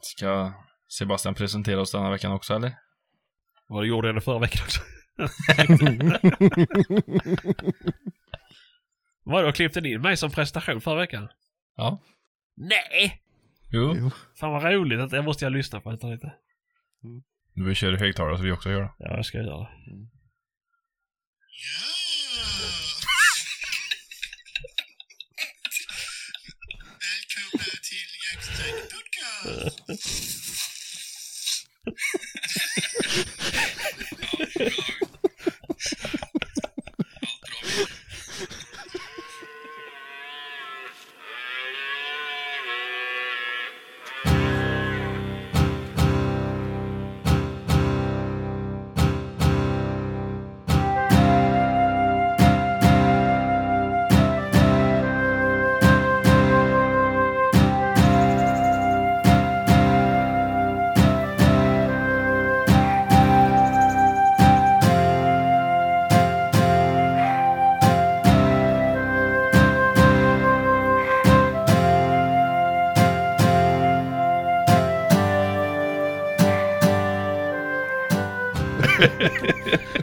Ska Sebastian presentera oss denna veckan också eller? Vad gjorde jag det förra veckan också? Vadå, klippte ni in mig som presentation förra veckan? Ja. Nej! Jo. Jo. Fan vad roligt, att det måste jag lyssna på. Vänta lite. Vi kör i högtalare så vi också gör det. Ja, jag ska göra det. Välkomna oh, God.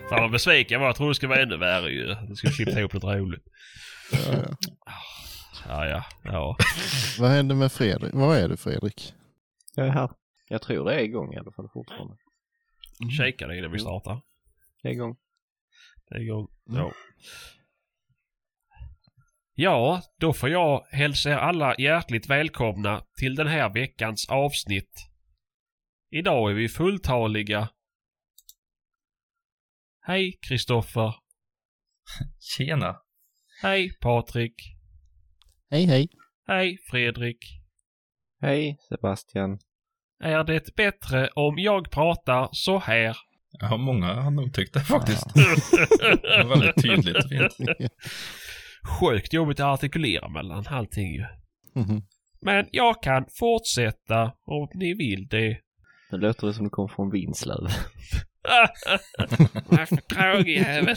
Fan vad besviken jag var. Jag trodde det skulle vara ännu värre ju. Du skulle klippa ihop något roligt. Ja, ja. Ja, ja, ja. Vad hände med Fredrik? Vad är det Fredrik? Jag är här. Jag tror det är igång i alla fall fortfarande. Kika det innan vi startar. Det är igång. Det är igång. Ja. Ja, då får jag hälsa er alla hjärtligt välkomna till den här veckans avsnitt. Idag är vi fulltaliga. Hej Kristoffer. Tjena. Hej Patrik. Hej hej. Hej Fredrik. Hej Sebastian. Är det bättre om jag pratar så här? Ja, många har nog tyckt det faktiskt. Det var väldigt tydligt och fint. Sjukt jobbigt att artikulera mellan allting ju. Mhm. Men jag kan fortsätta om ni vill det. Nu låter det som det kommer från Vinslöv. Varför kragjävel?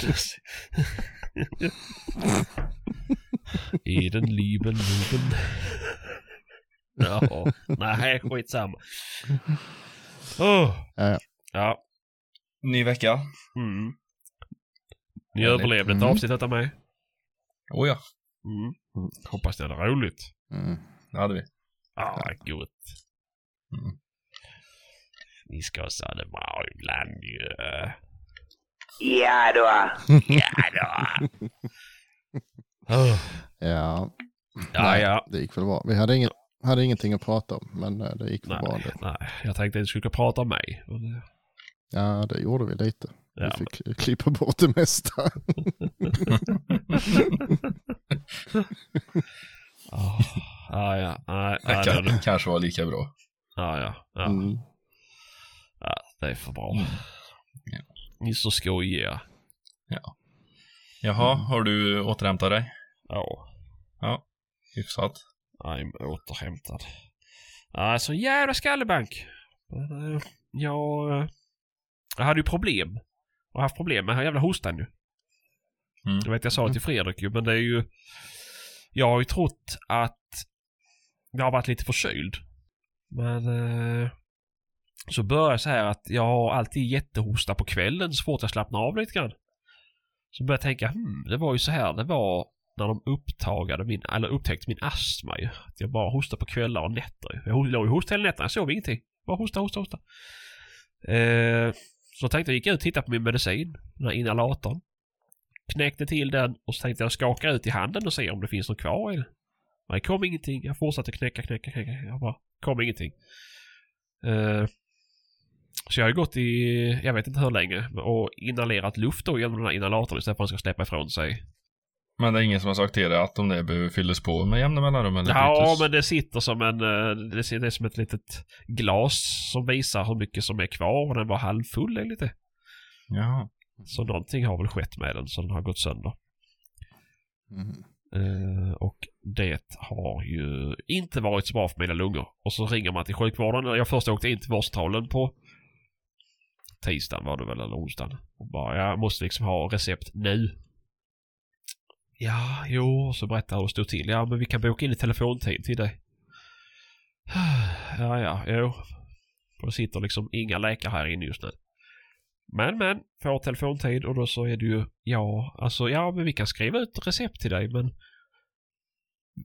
I den lieben Luben. Ja, nej skitsamma. Oh. Ja, ja. Ny vecka. mm. Ni överlevde ett Mm. avsnitt av mig. Oh ja, Mm. Hoppas ni hade roligt. Mm. det hade vi. Ja, vad gott. Mm. Ni ska ha det bra ibland ju. Ja då! Ja då. Oh. ja. Ja, Nej, ja. Det gick väl bra. Vi hade, inget, hade ingenting att prata om, men eh, det gick väl bra Nej, det. nej, jag tänkte att du skulle prata om mig. Men Ja, det gjorde vi lite. Ja, vi fick klippa bort det mesta. Ah, ja, ja. Nej, Det kanske var lika bra. ja, ja, ja. Mm. Ja. Det är för bra. Mm. Ja. Ni är så skojiga. Jaha, har du återhämtat dig? Ja, Ja, hyfsat. I'm återhämtad. Ja, så jävla skallebank. Eh, Jag, eh, jag hade ju problem. Och haft problem med den här jävla hostan ju. Mm. Jag vet jag sa det till Fredrik ju, men det är ju... Jag har ju trott att jag har varit lite förkyld. Men... Eh, så börjar jag så här att jag har alltid jättehosta på kvällen så fort jag slappnar av lite grann. Så börjar jag tänka, hmm, det var ju så här det var när de upptagade min, eller upptäckte min astma ju. Att jag bara hostade på kvällar och nätter. Jag låg ju hosta hela nätterna, jag sov ingenting. Bara hosta, hosta, hosta. Eh, så tänkte jag, gick jag ut och tittade på min medicin, den här inhalatorn. Knäckte till den och så tänkte jag skaka ut i handen och se om det finns något kvar i den. Men det kom ingenting. Jag fortsatte knäcka, knäcka, knäcka. Jag bara, kom ingenting. Eh, så jag har ju gått i, jag vet inte hur länge, och inhalerat luft då genom den här inhalatorn istället för att den ska släppa ifrån sig. Men det är ingen som har sagt till dig att om det behöver fyllas på med jämna mellanrum eller Ja, bytes? men det sitter som en, eh, det är som ett litet glas som visar hur mycket som är kvar och den var halvfull enligt det. Jaha. Så någonting har väl skett med den så den har gått sönder. Mm. Eh, och det har ju inte varit så bra för mina lungor. Och så ringer man till sjukvården. Jag först åkte in till vårdcentralen på tisdagen var det väl, eller onsdagen. Och bara, jag måste liksom ha recept nu. Ja, jo, och så berättar hon det stod till. Ja, men vi kan boka in i telefontid till dig. Ja, ja, jo. Och det sitter liksom inga läkare här inne just nu. Men, men, får telefontid och då så är det ju, ja, alltså, ja, men vi kan skriva ut recept till dig, men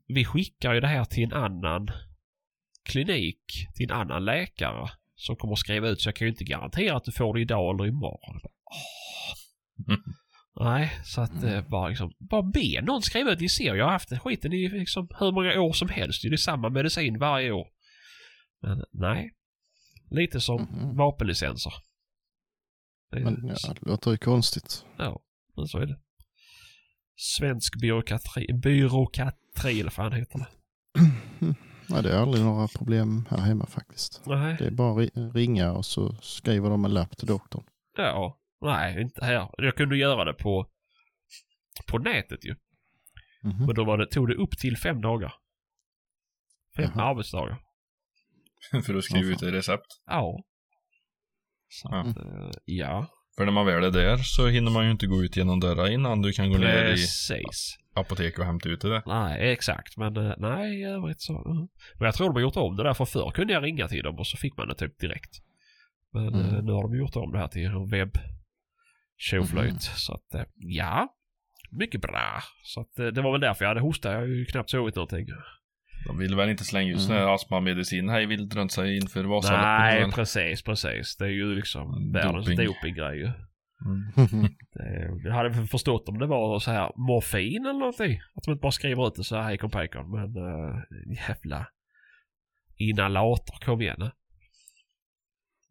vi skickar ju det här till en annan klinik, till en annan läkare som kommer att skriva ut, så jag kan ju inte garantera att du får det idag eller imorgon. Åh. Nej, så att eh, bara liksom, bara be någon skriva ut. Ni ser, jag har haft skiten i liksom hur många år som helst. Det är samma medicin varje år. Men nej. Lite som Mhm. vapenlicenser. Det är- Men ja, det låter ju konstigt. Ja, men så är det. Svensk byråkrati, byråkrati eller fan heter det. Ja, det är aldrig några problem här hemma faktiskt. Nej, Det är bara ri- ringa och så skriver de en lapp till doktorn. ja, nej, inte här. Jag kunde göra det på, på nätet ju. Mhm. Men då var det, tog det upp till fem dagar. Fem Jaha. arbetsdagar. För att skriva ut ett recept. Ja. Så att, eh, ja. För när man väl är där så hinner man ju inte gå ut genom dörrar innan du kan gå ner i Precis. apoteket och hämta ut det. Nej, exakt. Men eh, nej, i övrigt så. mm. Men jag tror de har gjort om det där. För förr kunde jag ringa till dem och så fick man det typ direkt. Men Mm. eh, nu har de gjort om det här till en webb tjoflöjt. Mhm. Så att, eh, ja. Mycket bra. Så att det var väl därför jag hade hosta. Jag har ju knappt sovit någonting. De vill väl inte slänga ut Mm. astmamedicin här i sig inför Vasaloppet? nej, precis, precis. Det är ju liksom Mm, världens doping. dopinggrej ju. Mm. Det, jag hade förstått om det var så här morfin eller någonting. Att de inte bara skriver ut det så här hejkon pejkon. Men uh, jävla inhalator, kom igen nu.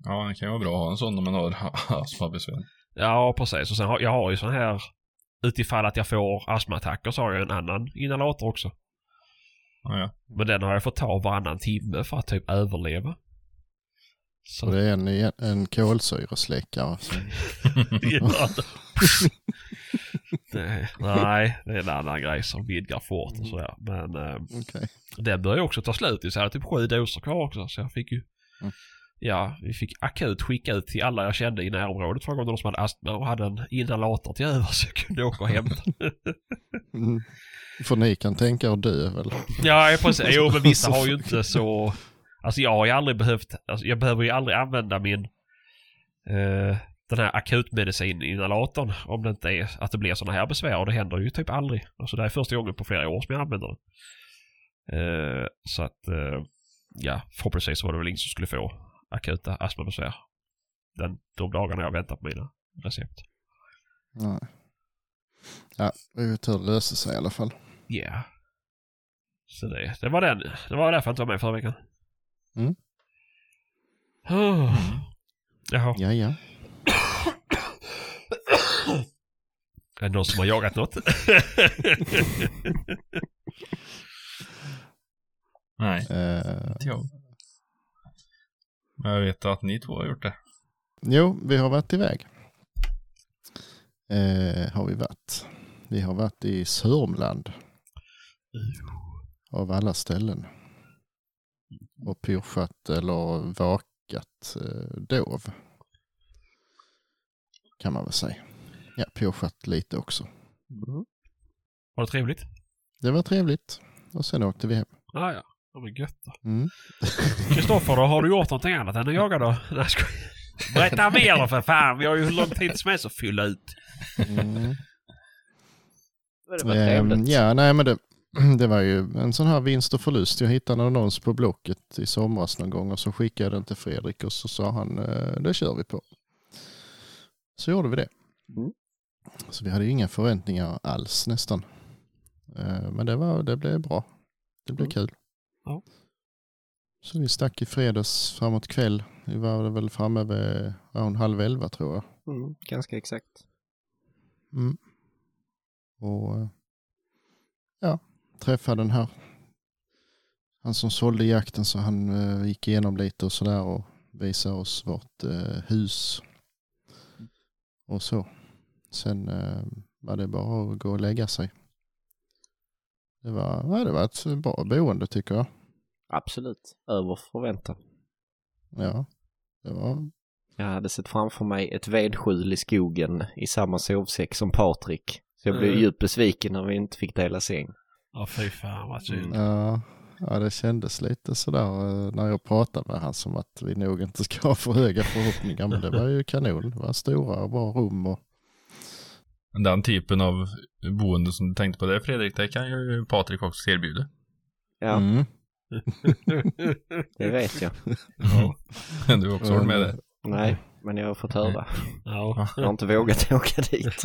Ja, det kan ju vara bra att ha en sån när man har astmabesvär. Ja, precis. Och sen har jag har ju sån här utifall att jag får astmaattacker så har jag en annan inhalator också. Ja, ja. Men den har jag fått ta varannan timme för att typ överleva. Så Och det är en, en kolsyresläckare. Det, nej, det är en annan grej som vidgar fort och sådär. Men eh, Okej. den började ju också ta slut. Så jag hade typ sju doser kvar också. Så jag fick ju... Mm. Ja, vi fick akut skicka ut till alla jag kände i närområdet från de som hade astma och hade en inhalator till över så jag kunde åka och hämta. Mm. För ni kan tänka er dö väl? ja, precis. Jo, men vissa har ju inte så... Alltså jag har ju aldrig behövt... Alltså, jag behöver ju aldrig använda min... Eh, den här akutmedicin-inhalatorn om det inte är att det blir sådana här besvär och det händer ju typ aldrig. Alltså det är första gången på flera år som jag använder den. Eh, så att, eh, ja, förhoppningsvis var det väl ingen som skulle få akuta astmabesvär. Den, de dagarna jag väntar på mina recept. Nej. Ja, det är ju tur det löser sig i alla fall. Ja. Yeah. Så det, det var den. Det var därför jag inte var med förra veckan. Mm. Oh. Jaha. Ja, ja. Är det någon som har jagat något? Nej, Eh, inte jag. Men jag vet att ni två har gjort det. jo, vi har varit iväg. Eh, har vi varit. Vi har varit i Sörmland. Av alla ställen. Och pyschat eller vakat eh, dov. Kan man väl säga. Ja, pyschat lite också. Var det trevligt? Det var trevligt. Och sen åkte vi hem. Ah, ja, ja. men gött då. Mm. Kristoffer då, har du gjort någonting annat än att jaga då? Nej, jag. Berätta mer då för fan. Vi har ju hur lång tid som helst att fylla ut. Mm. Det var Ehm, trevligt. ja, nej men det, det var ju en sån här vinst och förlust. Jag hittade en annons på Blocket i somras någon gång och så skickade jag den till Fredrik och så sa han eh, det kör vi på. Så gjorde vi det. Mm. Så vi hade ju inga förväntningar alls nästan. Eh, Men det, var, det blev bra. Det blev Mm. kul. Ja. Så vi stack i fredags framåt kväll. Vi var väl framme vid ja, halv elva tror jag. Mm, ganska exakt. Mm. Och eh, ja, träffade den här. Han som sålde jakten så han eh, gick igenom lite och sådär och visade oss vårt eh, hus. Och så. Sen eh, var det bara att gå och lägga sig. Det var, ja, det var ett bra boende tycker jag. Absolut. Över förväntan. Ja, det var Jag hade sett framför mig ett vedskjul i skogen i samma sovsäck som Patrik. Så jag blev Mm. djupt besviken när vi inte fick dela säng. Ja, fy fan vad synd. Mm. Ja, ja, det kändes lite sådär eh, när jag pratade med han som att vi nog inte ska ha för höga förhoppningar. Men det var ju kanon. Det var stora och bra rum och Den typen av boende som du tänkte på där Fredrik, det kan ju Patrik också erbjuda. Ja, Mm. det vet jag. Ja. Du har också varit med där. Nej, men jag har fått höra. Ja. Jag har inte vågat åka dit.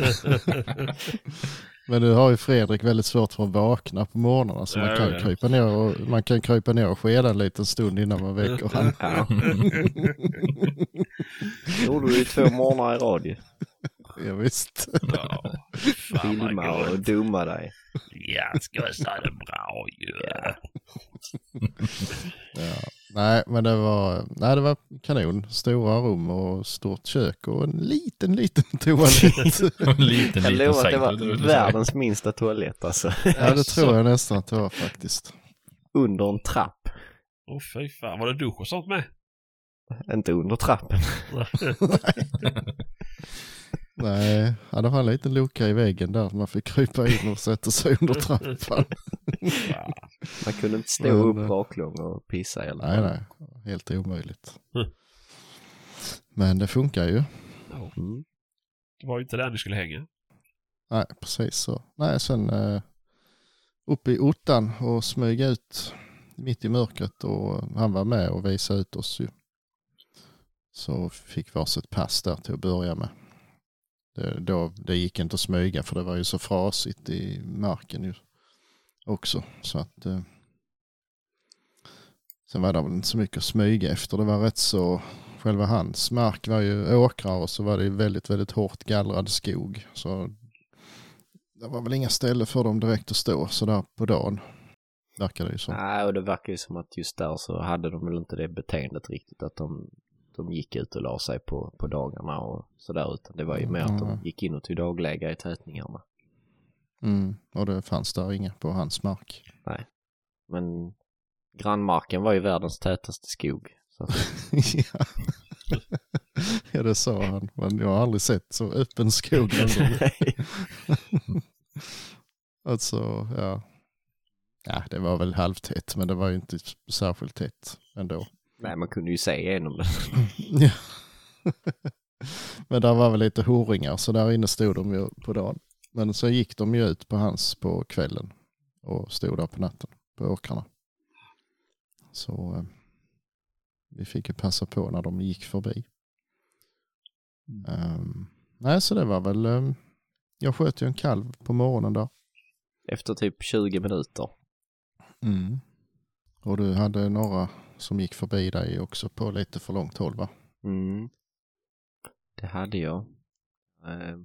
Men nu har ju Fredrik väldigt svårt för att vakna på morgnarna så man Ja, kan ja. krypa ner och, man kan krypa ner och skeda en liten stund innan man väcker han. Ja. gjorde du ju två morgnar i rad ju. Ja, visst. Ja. Filma och dumma dig. Ja, ska vi säga det bra ju. Ja. Nej, men det var, nej, det var kanon. Stora rum och stort kök och en liten, liten toalett. En liten, Jag lovar att det var världens minsta toalett alltså. ja, det tror jag nästan att det var faktiskt. Under en trapp. Åh fy fan, var det dusch och sånt med? Inte under trappen. Nej, ja, det var en liten lucka i väggen där man fick krypa in och sätta sig under trappan. Fan. Man kunde inte stå Men, upp eh, baklång och pissa eller Nej, nej, helt omöjligt. Mm. Men det funkar ju. Mm. Det var ju inte där ni skulle hänga. Nej, precis så. Nej, sen eh, upp i ottan och smyga ut mitt i mörkret och han var med och visade ut oss ju. Så fick vi oss ett pass där till att börja med. Det, då, det gick inte att smyga för det var ju så frasigt i marken ju också. Så att eh, sen var det väl inte så mycket att smyga efter. Det var rätt så, själva hans mark var ju åkrar och så var det ju väldigt, väldigt hårt gallrad skog. Så det var väl inga ställen för dem direkt att stå sådär på dagen. Verkar det ju som. Nej, och det verkar ju som att just där så hade de väl inte det beteendet riktigt att de, de gick ut och la sig på, på dagarna och sådär utan det var ju mer att de gick in och tog dagläge i tätningarna. Mm, och det fanns där inga på hans mark. Men grannmarken var ju världens tätaste skog. Ja. ja, det sa han. Men jag har aldrig sett så öppen skog. Alltså, ja. Ja, det var väl halvtätt, men det var ju inte särskilt tätt ändå. Nej, man kunde ju se igenom. Ja. men där var väl lite horingar, så där inne stod de ju på dagen. Men så gick de ju ut på hans på kvällen och stod där på natten på åkrarna. Så eh, vi fick ju passa på när de gick förbi. Ehm, nej, så det var väl, ehm, jag sköt ju en kalv på morgonen där. Efter typ 20 minuter. Och du hade några som gick förbi dig också på lite för långt håll va? Mm. Det hade jag. Eh,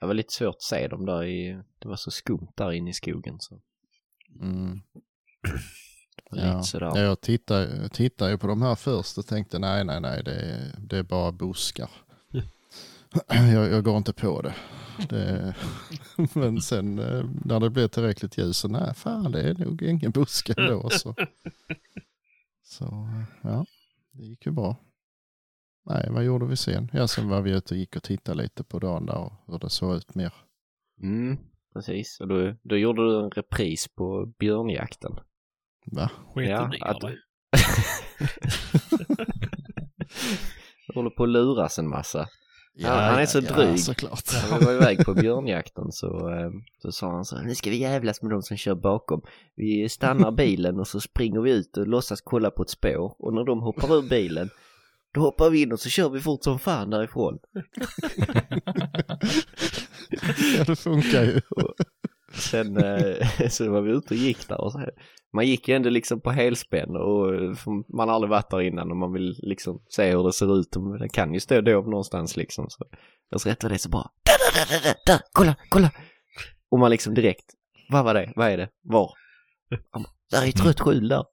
Det var lite svårt att se dem där i, det var så skumt där inne i skogen så. Mm. Ja. Ja, jag tittade, tittade ju på de här först och tänkte nej, nej, nej, det är, det är bara buskar. jag, jag går inte på det. det men sen eh, när det blev tillräckligt ljus så nej, fan det är nog ingen buske ändå. Så, så ja, det gick ju bra. Nej, vad gjorde vi sen? Ja, sen var vi ute och gick och tittade lite på dagen där och hur det såg ut mer. Mm, precis. Och då, då gjorde du en repris på björnjakten. Va? Sket Ja, ner att- dig? Håller på att luras en massa. Ja, han är så dryg. såklart. När vi var iväg på björnjakten så, eh, så sa han så här, nu ska vi jävlas med de som kör bakom. Vi stannar bilen och så springer vi ut och låtsas kolla på ett spår och när de hoppar ur bilen då hoppar vi in och så kör vi fort som fan därifrån. ja, det funkar ju. Sen eh, så var vi ute och gick där och så här. Man gick ju ändå liksom på helspänn och eh, man har aldrig varit där innan och man vill liksom se hur det ser ut. Och Det kan ju stå dov någonstans liksom. Så jag så rätt var det så bara, där, där, där, där, kolla, kolla. Och man liksom direkt, vad var det, vad är det, var? Där är ett rött skjul där.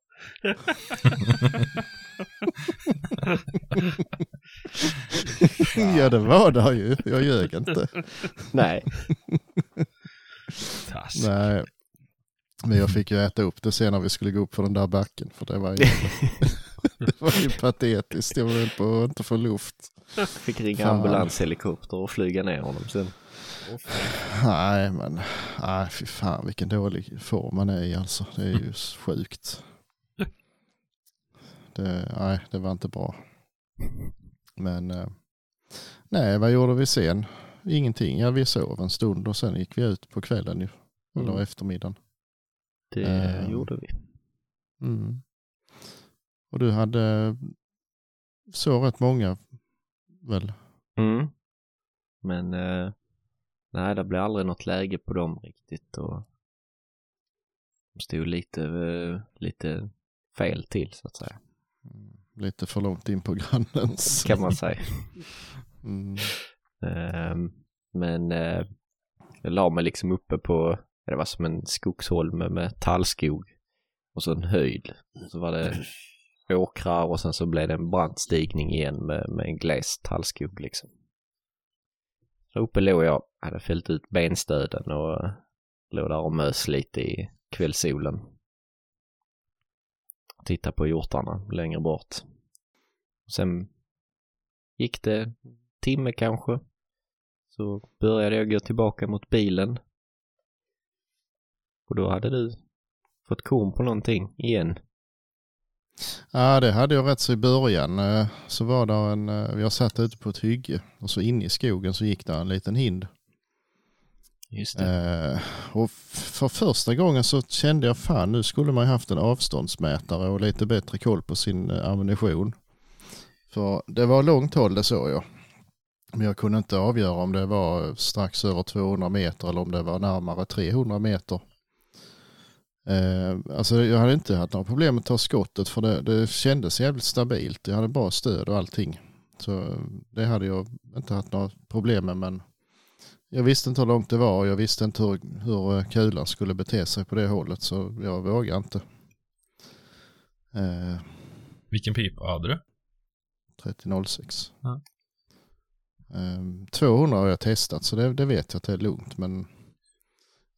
Ja, det var det ju. Jag ljög inte. Nej. Nej. Men jag fick ju äta upp det sen när vi skulle gå upp för den där backen. För det var ju, det var ju patetiskt. Jag var väl på att inte få luft. Fick ringa Fan. ambulanshelikopter och flyga ner honom sen. Nej, men nej, fy fan vilken dålig form man är i alltså. Det är ju sjukt. Det, nej, det var inte bra. Men eh, nej, vad gjorde vi sen? Ingenting. Ja, vi sov en stund och sen gick vi ut på kvällen ju. Eller Mm. eftermiddagen. Det Eh. gjorde vi. Mm. Och du hade så rätt många väl? Mm. Men eh, nej, det blev aldrig något läge på dem riktigt och de stod lite, eh, lite fel till så att säga. Lite för långt in på grannens. Kan man säga. Mm. Ehm, men eh, jag la mig liksom uppe på, det var som en skogsholme med tallskog och så en höjd. Så var det åkrar och sen så blev det en brant stigning igen med, med en gles tallskog liksom. Så uppe låg jag, hade fällt ut benstöden och låg där och mös lite i kvällssolen. Titta på hjortarna längre bort. Sen gick det en timme kanske. Så började jag gå tillbaka mot bilen. Och då hade du fått korn på någonting igen. Ja, det hade jag rätt så i början. eh, Så var det en, eh, jag satt ute på ett hygge och så inne i skogen så gick det en liten hind. Just Eh, och för första gången så kände jag fan nu skulle man haft en avståndsmätare och lite bättre koll på sin ammunition. För det var långt håll det såg jag. Men jag kunde inte avgöra om det var strax över 200 meter eller om det var närmare 300 meter. Eh, alltså jag hade inte haft några problem att ta skottet för det, det kändes jävligt stabilt. Jag hade bra stöd och allting. Så eh, det hade jag inte haft några problem med men jag visste inte hur långt det var och jag visste inte hur, hur eh, kulan skulle bete sig på det hållet så jag vågade inte. Eh, Vilken pipa hade du? 3006. Ja. Eh, 200 har jag testat så det, det vet jag att det är lugnt men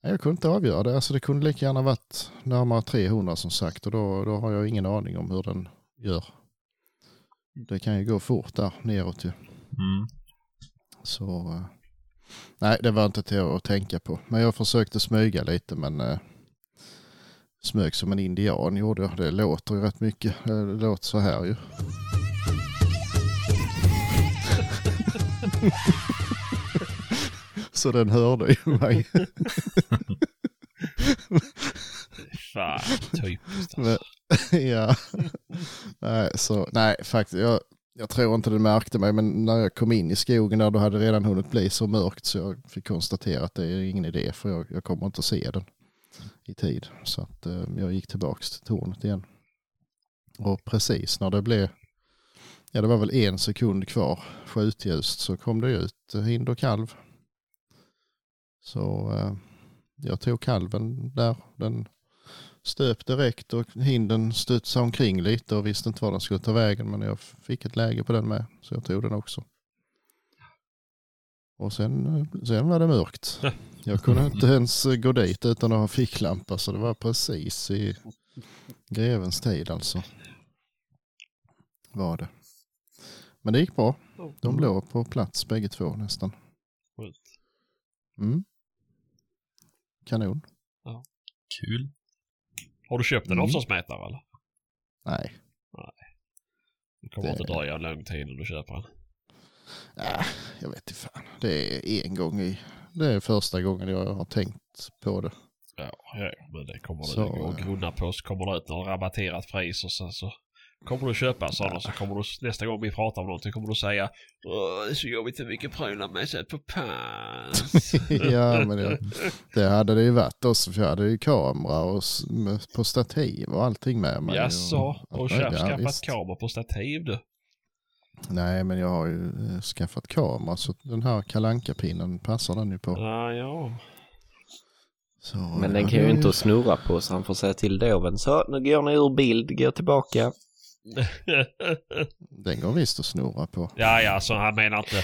jag kunde inte avgöra det. Alltså det kunde lika gärna varit närmare 300 som sagt och då, då har jag ingen aning om hur den gör. Det kan ju gå fort där neråt ju. Mm. Så eh, nej, det var inte till att tänka på. Men jag försökte smyga lite men eh, smög som en indian gjorde jag. Det låter ju rätt mycket. Det låter så här ju. så den hörde ju mig. Fan, typiskt Men, alltså. ja. Nej, så, nej, faktiskt. Jag, jag tror inte den märkte mig, men när jag kom in i skogen där då hade det redan hunnit bli så mörkt så jag fick konstatera att det är ingen idé för jag, jag kommer inte att se den i tid. Så att eh, jag gick tillbaks till tornet igen. Och precis när det blev, ja det var väl en sekund kvar skjutljust så kom det ut hind och kalv. Så eh, jag tog kalven där, den stöp direkt och hinden studsade omkring lite och visste inte var den skulle ta vägen men jag fick ett läge på den med så jag tog den också. Och sen, sen var det mörkt. Jag kunde inte ens gå dit utan att ha ficklampa så det var precis i grevens tid alltså. Var det. Men det gick bra. De låg på plats bägge två nästan. Mm. Kanon. Kul. Har du köpt en Mm. avståndsmätare eller? Nej. Det kommer Det- inte dröja lång tid innan du köper en. Äh, jag vet inte fan. Det är en gång i... Det är första gången jag har tänkt på det. Ja, ja, men det kommer du gå eh. grunna på. Så kommer det ut något rabatterat pris och sen så kommer du köpa en sån och så kommer du nästa gång vi pratar om någonting kommer du säga Åh, det är så jobbigt hur mycket prylar med sig på pants. ja, men det, det hade det ju varit också för jag hade ju kamera och på stativ och allting med mig. Jaså, och ja, köp, skaffat visst. kamera på stativ du. Nej, men jag har ju eh, skaffat kamera så den här kalanka pinnen passar den ju på. Ja, ja. Så, Men ja, den kan ju inte snurra på så han får säga till doven. Så nu går ni ur bild, går tillbaka. Den går visst att snurra på. ja, ja, så han menar inte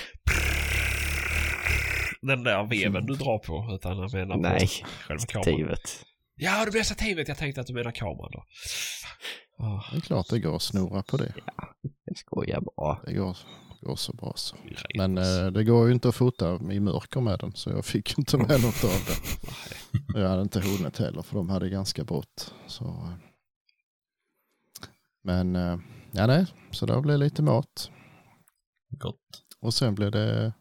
den där veven du drar på utan han menar på Nej, själva kameran. stativet. Ja, det blir stativet. Jag tänkte att du menar kameran då. Ah. Det är klart det går att snurra på det. Jag skojar bara. Det går, går så bra så. Men eh, det går ju inte att fota i mörker med den så jag fick inte med något av det. Jag hade inte hunnit heller för de hade ganska brått. Så. Men eh, ja nej, så det blev lite mat. Gott. Och sen blev det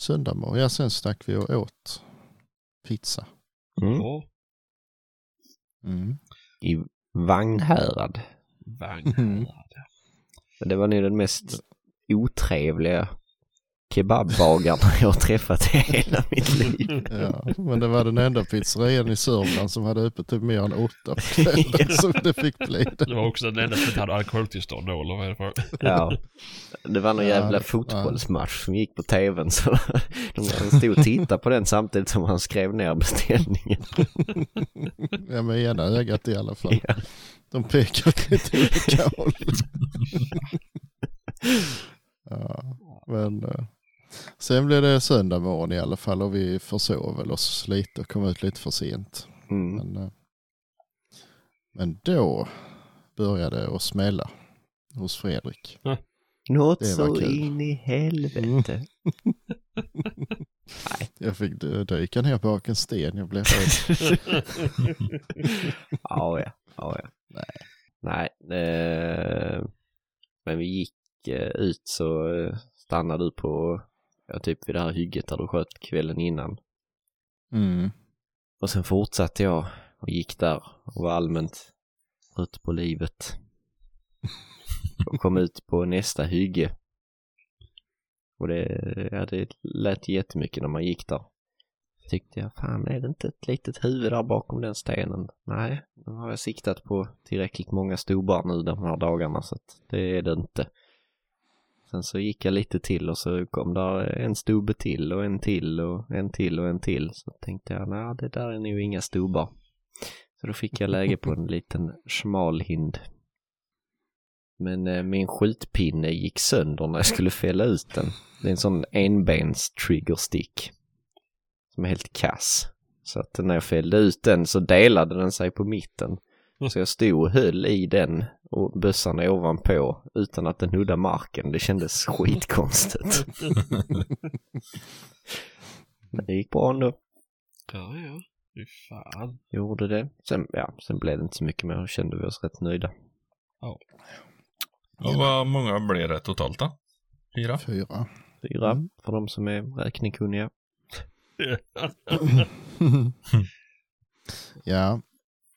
söndagmorgon. Ja sen stack vi och åt pizza. Mm. Mm. I Vagnhärad. Vagnhärad. Men Det var nog den mest otrevliga kebabbagaren jag har träffat i hela mitt liv. Ja, men det var den enda pizzerian i Sörmland som hade öppet typ mer än åtta på kvällen. Så det fick bli det. Det var också den enda som inte hade alkoholtillstånd då, eller vad är det för? Ja. Det var någon Ja, jävla fotbollsmatch som gick på tvn så de stod och tittade på den samtidigt som han skrev ner beställningen. Ja, med ena ögat i alla fall. Ja. De pekar åt lite olika håll. Ja, men eh, sen blev det söndag morgon i alla fall och vi försov väl oss lite och kom ut lite för sent. Mm. Men, eh, men då började det att smälla hos Fredrik. Något Det var så kul. in i helvete. Jag fick dy- dyka ner bak en sten, jag blev rädd. Ja, ja. ja, ja. Nej. Nej. Eh, men vi gick eh, ut så eh, stannade du på, ja, typ vid det här hygget där du sköt kvällen innan. Mm. Och sen fortsatte jag och gick där och var allmänt trött på livet. Och kom ut på nästa hygge. Och det, ja, det lät jättemycket när man gick där. Tyckte jag, fan är det inte ett litet huvud där bakom den stenen? Nej, nu har jag siktat på tillräckligt många stobar nu de här dagarna så att det är det inte. Sen så gick jag lite till och så kom där en stubbe till och en till och en till och en till. Så tänkte jag, nej det där är nog inga stobar. Så då fick jag läge på en liten smal hind. Men eh, min skjutpinne gick sönder när jag skulle fälla ut den. Det är en sån enbens triggerstick. Som är helt kass. Så att när jag fällde ut den så delade den sig på mitten. Så jag stod och höll i den och bössan ovanpå utan att den nuddade marken. Det kändes skitkonstigt. Men det gick bra ändå. Ja, ja. Fy fan. Gjorde det. Sen, ja, sen blev det inte så mycket mer. Då kände vi oss rätt nöjda. Och vad många blev det totalt då? Fyra? Fyra. Fyra Mm. för de som är räknekunniga. ja,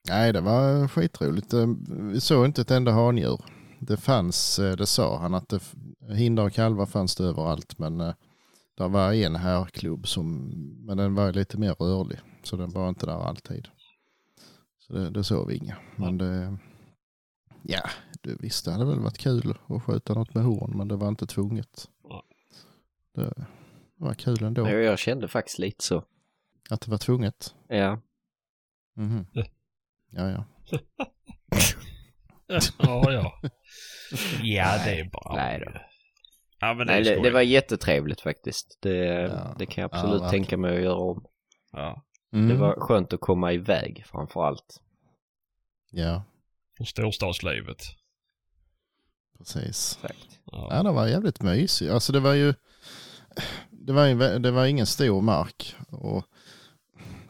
nej det var skitroligt. Eh, Vi såg inte ett enda handjur. Det fanns, eh, det sa han, att det, hindar och kalvar fanns det överallt. Men eh, det var en härklubb som, men den var lite mer rörlig. Så den var inte där alltid. Så det, det såg vi inga. Men det, ja, du visst det hade väl varit kul att skjuta något med horn. Men det var inte tvunget. Det var kul ändå. Jag, kände faktiskt lite så. Att det var tvunget. Ja. Mhm. Ja, ja. ja, ja. Ja, det är bra. Nej då. Ja, men det Nej, det, det var jättetrevligt faktiskt. Det, Ja. det kan jag Ja, absolut verkligen. tänka mig att göra om. Ja. Mm. Det var skönt att komma iväg framför allt. Ja, Från storstadslivet. precis. Exakt. Ja, Ja. det var jävligt mysigt. Alltså det var ju, det var, det var ingen stor mark och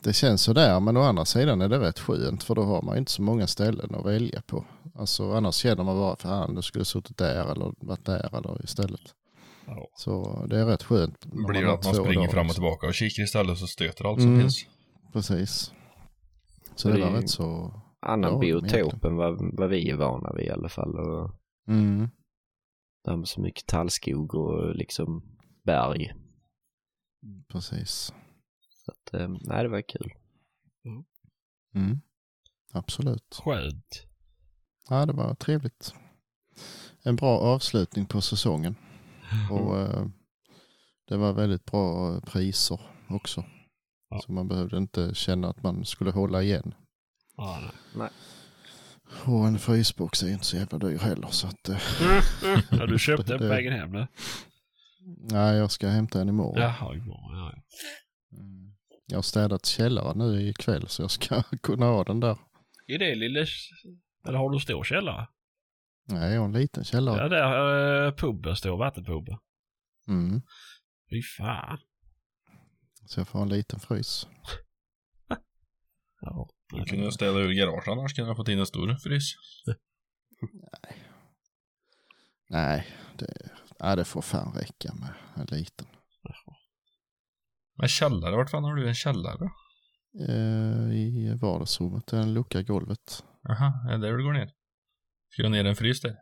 det känns sådär men å andra sidan är det rätt skönt för då har man inte så många ställen att välja på. Alltså annars känner man bara fan du skulle suttit där eller varit där eller istället. Ja. Så det är rätt skönt. när Blir det har att man springer dagar fram och liksom. tillbaka och kikar istället så stöter allt som Mm. finns. Precis. Så Det det var är- rätt så, Annan Ja, biotop än vad, vad vi är vana vid i alla fall. Och mm, där med så mycket tallskog och liksom berg. precis. Så att, eh, nej det var kul. Mm. Absolut. Skönt. Ja, det var trevligt. En bra avslutning på säsongen. Och eh, det var väldigt bra priser också. Ja. Så man behövde inte känna att man skulle hålla igen. Ja, nej. Och en frysbox är inte så jävla dyr heller. Så att, eh, ja, du köpte en på vägen hem nu? nej, jag ska hämta en imorgon. Jaha, imorgon. Ja, ja. Mm. Jag har städat källaren nu ikväll så jag ska kunna ha den där. Är det lille... Eller har du stor källare? Nej, jag har en liten källare. Ja, där uh, puben står, vattenpuben. Mm. Fy fan. Så jag får en liten frys. Ja. Du kunde ställa ur garaget annars kunde jag fått in en stor frys. Nej, det, ja, det får fan räcka med en liten. Men källare, vart fan har du en källare? Eh, I vardagsrummet, där en lucka i golvet. Aha, är det där du går ner? Ska du ner en frys där?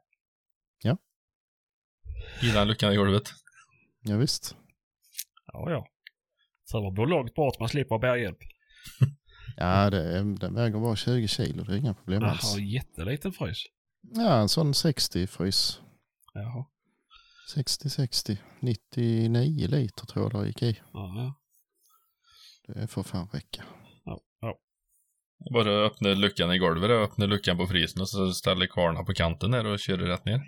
Ja. I den luckan i golvet. Ja, visst. Ja, ja. Så man bor långt bort, man slipper bärhjälp. Ja, det, är- den väger bara 20 kilo, det är inga problem alls. Jaha, jätteliten frys. Ja, en sån 60 frys. Jaha. 60, 60, 99 liter tror jag det gick i. Ja, ja. Det får fan räcka. ja. ja. Bara öppna luckan i golvet och öppna luckan på frysen och så ställer kvarna på kanten där och kör rätt ner.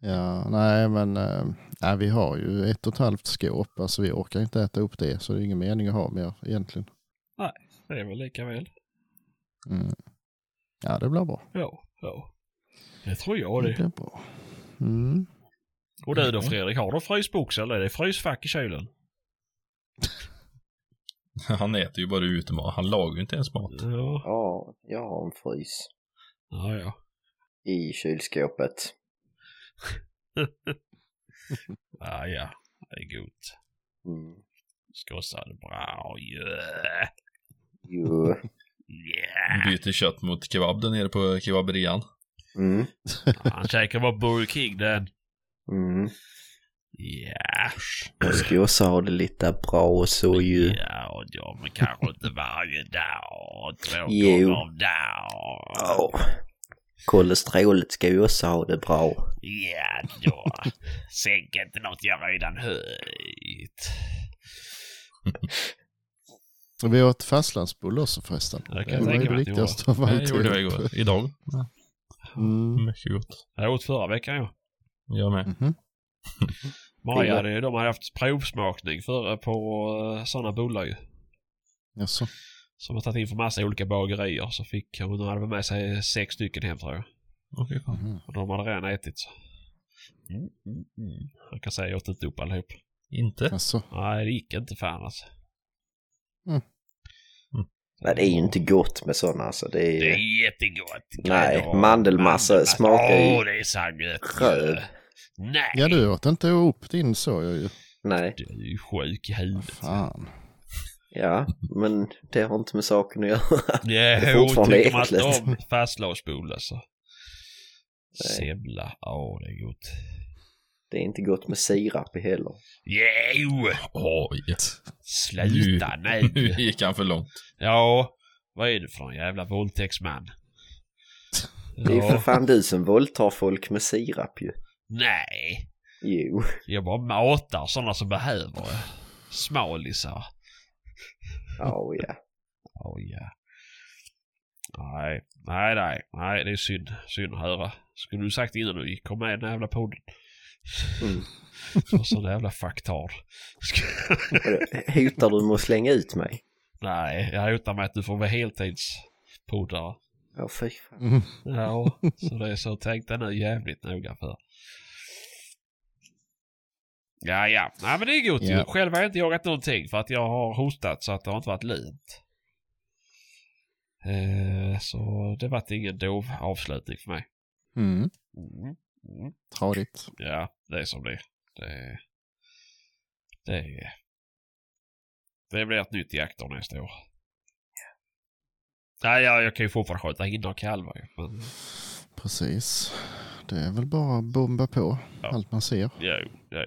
ja, nej men äh, nej, vi har ju ett och ett halvt skåp. Alltså vi orkar inte äta upp det så det är ingen mening att ha mer egentligen. Det är väl lika väl. Mm. Ja, det blir bra. Ja, ja. Det tror jag Det det. blir bra. Mm. Och du då Fredrik, har du frysbox eller är det frysfack i kylen? Han äter ju bara utemat. Han lagar ju inte ens mat. Ja, Ja, jag har en frys ja. ja. i kylskåpet. Ja, ja. Det är gott. Mm. Skossar det bra. Yeah. Jo. Yeah. Byter kött mot kebab där nere på kebaberian. Mm. Han käkar bara Burger King den. Mm. Ja. Jag ska ju också ha det lite bra och så ju. Ja, ja, men kanske inte varje dag. Två Jo. gånger om dagen. Kolesterolet ska ju också ha det bra. Ja, då. Sänk inte något jag redan höjt. Vi åt fastlandsbulle också förresten. Det kan Det jag var det viktigaste av Det allt. gjorde jag igår. Idag. Mm. Mycket gott. Jag åt förra veckan ja. Jag med. Mhm. Maja Ja. hade, de hade haft provsmakning för, på uh, sådana bullar ju. Jaså? Som har tagit in för massa olika bagerier. Så fick hon hade med sig sex stycken hem tror jag. Okej, fan. Mhm. Och de hade redan ätit. så. Mm, mm, mm. Jag kan säga jag åt inte upp allihop. Inte? Jaså? Nej, det gick inte fan alltså. Nej, det är ju inte gott med sådana alltså. Det är Det är jättegott. Nej, och mandelmassa smakar ju Åh, det är så gött. röv. Nej. Ja, du åt inte upp din soja ju. Nej. Du är ju sjuk i huvudet. Fan. Ja, men det har inte med saken att göra. Ja, är hon fortfarande tycker man inte äckligt. om fastlagsbulle så. Semla, åh det är gott. Det är inte gott med sirap i heller. Jo! Oj. Sluta Nu nu. gick han för långt. Ja, vad är du för en jävla våldtäktsman? Det är ju för Ja, fan du som våldtar folk med sirap ju. Nej. Jo. Jag bara matar sådana som behöver det. Smalisar. Ja, ja. Oh, ja. Nej, nej, nej, nej, det är synd. Synd att höra. Skulle du sagt innan du gick kom med i den här jävla podden. Mm. Och sån jävla fucktard. Hotar du med att slänga ut mig? nej, jag hotar med att du får vara heltidspoddare. Ja, fy fan. Mm. Ja, så det är så tänkte jag nu jävligt noga för. Ja, ja. Nej men det är gott ju. Ja. Själv har jag inte jagat någonting för att jag har hostat så att det har inte varit lugnt. Eh, så det vart ingen dov avslutning för mig. Mm. Mm. Mm. Tradigt. Ja, det är som det är. Det, det, det blir ett nytt jaktår nästa år. Nej, ja, jag kan ju fortfarande skjuta hinnar och kalvar. Men, Precis. Det är väl bara att bomba på Ja. allt man ser. jo, jo.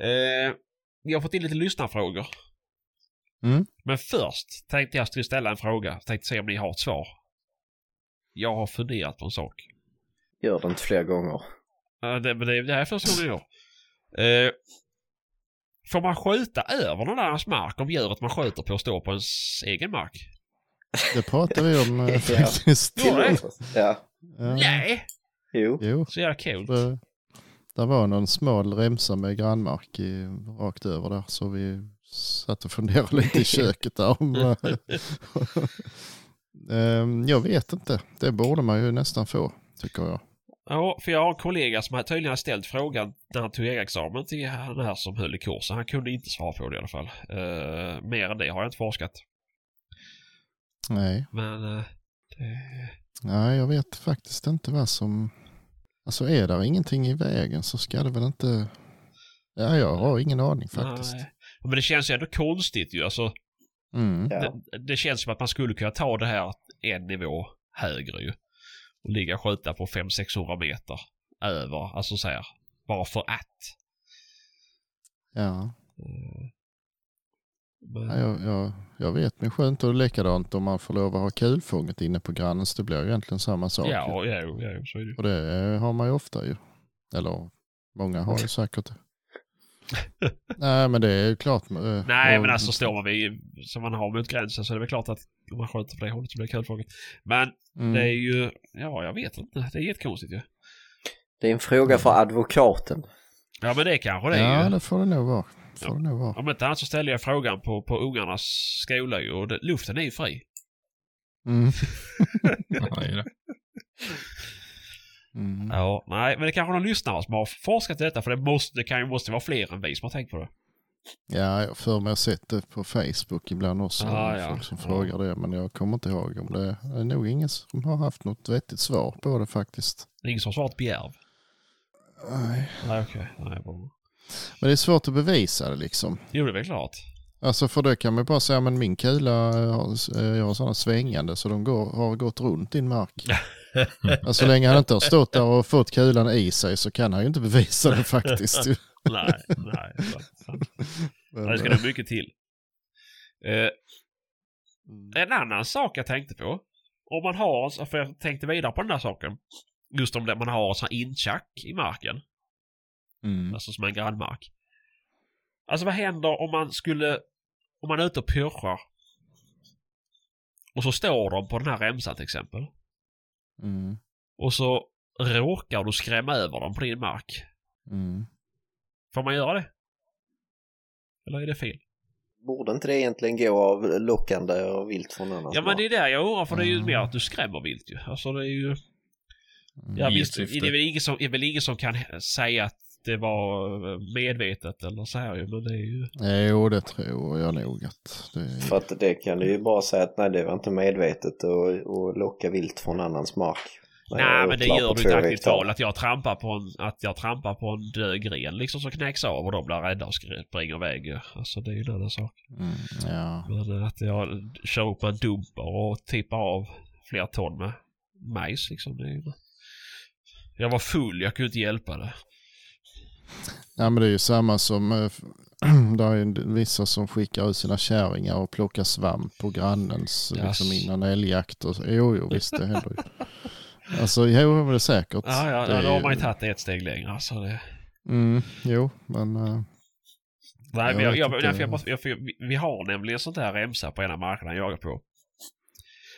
Eh, jag har fått in lite lyssnarfrågor. Mm. Men först tänkte jag skulle ställa en fråga. Tänkte se om ni har ett svar. Jag har funderat på en sak. Gör det inte fler gånger. Ja, det, men det, det här är första gången jag. Eh, får man skjuta över någon annans mark om djuret man skjuter på står på ens egen mark? Det pratar vi om eh, Ja. faktiskt. Ja. Ja. Nej! Jo. Jo, Så jävla coolt. Det, var någon smal remsa med grannmark i, rakt över där. Så vi satt och funderade lite i köket där eh, Ehm, jag vet inte. Det borde man ju nästan få, tycker jag. Ja, för jag har en kollega som har tydligen har ställt frågan när han tog examen till han här som höll i kursen. Han kunde inte svara på det i alla fall. Uh, mer än det har jag inte forskat. Nej. Men uh, det... Nej, jag vet faktiskt inte vad som... Alltså är där ingenting i vägen så ska det väl inte... Ja, jag har ingen aning faktiskt. Nej. Men det känns ju ändå konstigt ju. Alltså, Mm. Det, det känns som att man skulle kunna ta det här en nivå högre ju. Och ligga och skjuta på 500-600 meter över. Alltså så här. Bara för att. Ja. Men, Ja, jag, jag, jag vet men skönt och likadant om man får lov att ha kulfånget inne på grannen så det blir ju egentligen samma sak. ja, ja, ja, ja, så är det. Och det eh, har man ju ofta ju. Eller många har ju säkert det. Nej men det är ju klart. eh, Nej, och- men alltså står man vid, som man har mot gränsen så är det väl klart att om man skjuter på det hållet så blir det kulfånget. Men Mm. det är ju, ja jag vet inte. Det är jättekonstigt ju. Det är en fråga för advokaten. Ja men det kanske det är Ja ju. det får det nog vara. Får det nog vara. Om inte annat så ställde jag frågan på, på ungarnas skola ju och det, luften är ju fri. Mm. Är. Mm. Ja, nej, men det kanske någon lyssnare som har forskat i detta för det, måste, det kan ju måste vara fler än vi som har tänkt på det. Ja, jag för mig har sett det på Facebook ibland också. Ah, ja. Folk som Ja. frågar det. Men jag kommer inte ihåg om det det är nog ingen som har haft något vettigt svar på det faktiskt. Det är ingen som har svarat Bjärv. Nej. Nej, okej. Nej, bra. Men det är svårt att bevisa det liksom. Jo, det är väl klart. Alltså för det kan man bara säga, men min kula eh, eh, jag har sådana svängande så de går, har gått runt din mark. alltså, så länge han inte har stått där och fått kulan i sig så kan han ju inte bevisa det faktiskt. ju. nej, nej. Men, Det ska eh, nog mycket till. Eh, en annan sak jag tänkte på. Om man har, för jag tänkte vidare på den här saken. Just om det man har en sån här intjack i marken. Mm, Alltså som en grannmark. Alltså vad händer om man skulle, om man är ute och pyrschar. Och så står de på den här remsan till exempel. mm, Och så råkar du skrämma över dem på din mark. mm. Får man göra det? Eller är det fel? Borde inte det egentligen gå av lockande av vilt från annan Ja men det är där jag undrar för det är ju Mm. mer att du skrämmer vilt ju. Alltså det är ju... Ja I visst, det är väl ingen som, det är väl ingen som kan säga att det var eh, medvetet eller så här ju. Men det är ju... Jo, det tror jag nog att det är. För att det kan du ju bara säga att nej det var inte medvetet att att locka vilt från annans mark. Nej är men det gör du inte aktivt. Att jag trampar på en, att jag trampar på en död gren liksom som knäcks av och de blir rädda och springer iväg. Alltså det är ju en annan sak. Mm, ja. Men att jag kör upp en dumper och tippar av flera ton med majs liksom. Det är ju... Jag var full, jag kunde inte hjälpa det. Ja, men det är ju samma som eh, det är vissa som skickar ut sina kärringar och plockar svamp på grannens Yes. liksom innan älgjakt. Och, så. jo, jo, visst det händer ju. Alltså, jo, det är säkert. Ja, ja, det ja då har man ju tagit det ett steg längre. Alltså det... Mm, jo, men... Nej, Jag men jag, vet jag, inte. jag, jag, måste- jag, jag, vi- vi har nämligen sånt här remsa på ena marknaden jag jagar på.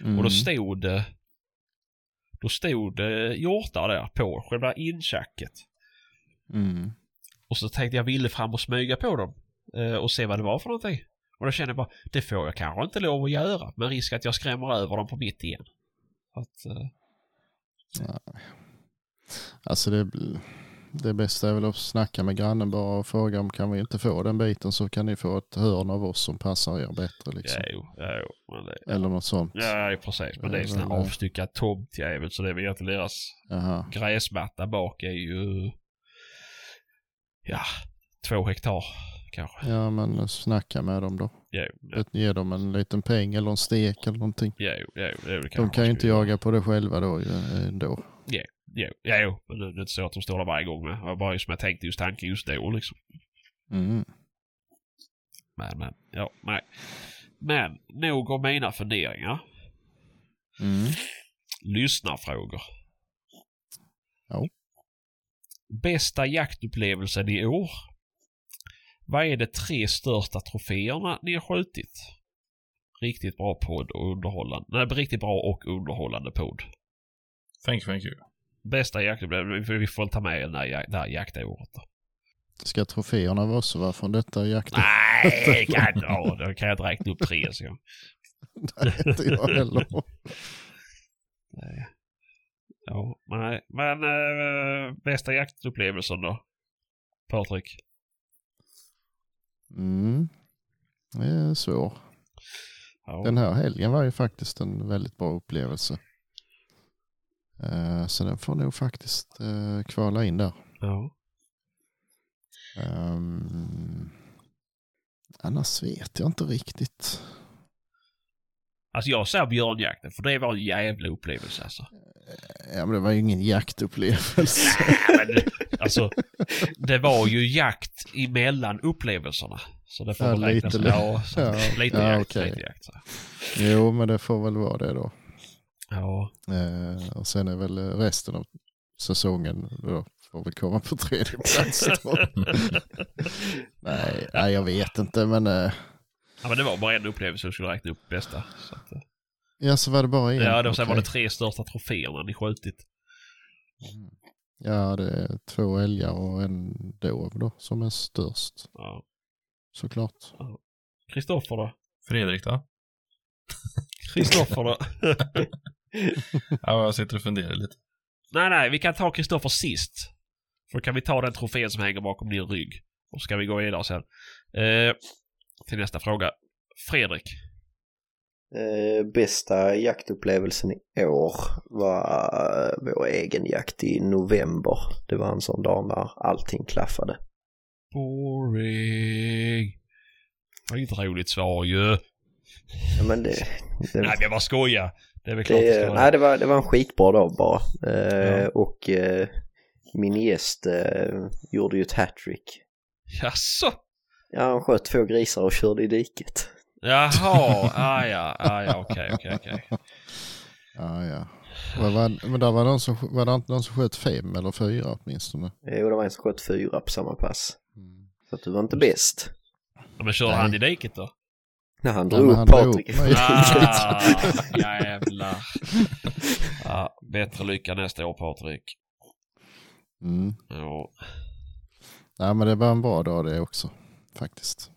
mm, Och då stod det... Då stod det hjortar där på själva inchacket. mm, Och så tänkte jag ville fram och smyga på dem. eh, Och se vad det var för någonting. Och då kände jag bara, det får jag kanske inte lov att göra. Med risk att jag skrämmer över dem på mitt igen. Att, eh, Alltså det, det bästa är väl att snacka med grannen bara och fråga om kan vi inte få den biten så kan ni få ett hörn av oss som passar er bättre liksom. ja, jo, jo. Det, Eller något sånt. ja, precis. Men det är en sån här avstyckad tomtjävel så det är väl egentligen deras Jaha. gräsmatta bak är ju... Ja, två hektar kanske. Ja men snacka med dem då. Ja, ja, Ge dem en liten peng eller en stek eller någonting. jo, jo, det De kan ju inte jaga på det själva då eh, ändå. Ja, ja, jo. Men det är inte så att de står där varje gång med. Det var bara som jag tänkte just tanken just då liksom. Mm. Men, men, ja, nej. Men, nog om mina funderingar. Mm. Lyssnarfrågor. Ja. Bästa jaktupplevelsen i år? Vad är de tre största troféerna ni har skjutit? Riktigt bra podd och underhållande. Nej, riktigt bra och underhållande podd. Thank you, thank you. Bästa jaktupplevelsen, vi får- ta med den här, det här jaktåret. Ska troféerna också vara från detta jakt? Nej, kan, ja, då kan jag inte räkna upp tre. Så. Nej, inte jag heller. Nej. Ja, nej. Men äh, bästa jaktupplevelsen då? Patrik? Mm. Det är svår. Ja. Den här helgen var ju faktiskt en väldigt bra upplevelse. Eh, Så den får nog faktiskt eh, kvala in där. ja. Ehm, annars vet jag inte riktigt. Alltså jag säger björnjakten för det var en jävla upplevelse alltså. Ja, men det var ju ingen jaktupplevelse. Nej, men, alltså, det var ju jakt emellan upplevelserna. Så det får Ja, väl räknas. lite- Ja, så, ja, lite ja, jakt. okej. Lite jakt så. jo, men det får väl vara det då. Ja. Eh, och sen är väl resten av säsongen då får väl komma på tredje plats. Nej, nej, jag vet inte, men eh, ja, men det var bara en upplevelse du skulle räkna upp bästa. Så att, eh, ja, så var det bara en. ja, då sen var det tre största troféerna ni skjutit. Ja, det är två älgar och en dov då som är störst Ja. såklart. Kristoffer då? Fredrik då? Kristoffer då? Ja, jag sitter och funderar lite. nej, nej, vi kan ta Kristoffer sist. För då kan vi ta den trofén som hänger bakom din rygg. Och så ska vi gå vidare sen. Eh, till nästa fråga. Fredrik. Eh, bästa jaktupplevelsen i år var eh, vår egen jakt i november. Det var en sån dag när allting klaffade. Boring. Det var inget roligt svar ju. Ja, men det, det, Nej, jag bara skojar. Det är väl klart det, det nej, det, var, det var en skitbra dag bara. Eh, Ja. Och eh, min gäst eh, gjorde ju ett hattrick. Jaså? Ja, han sköt två grisar och körde i diket. Jaha, ah, ja, ah, ja, okej, okej, okej. Ja, ja. Var, men där var, någon som, var det inte någon som sköt fem eller fyra åtminstone? Och det var en som sköt fyra på samma pass. Så att du var inte bäst. Ja, Men körde Nej. han i diket då? När han Ja, drog upp han drog Patrik. Ah, jävlar. Ja, bättre lycka nästa år Patrik. Mm. Ja. Nej, men det var en bra dag det också faktiskt.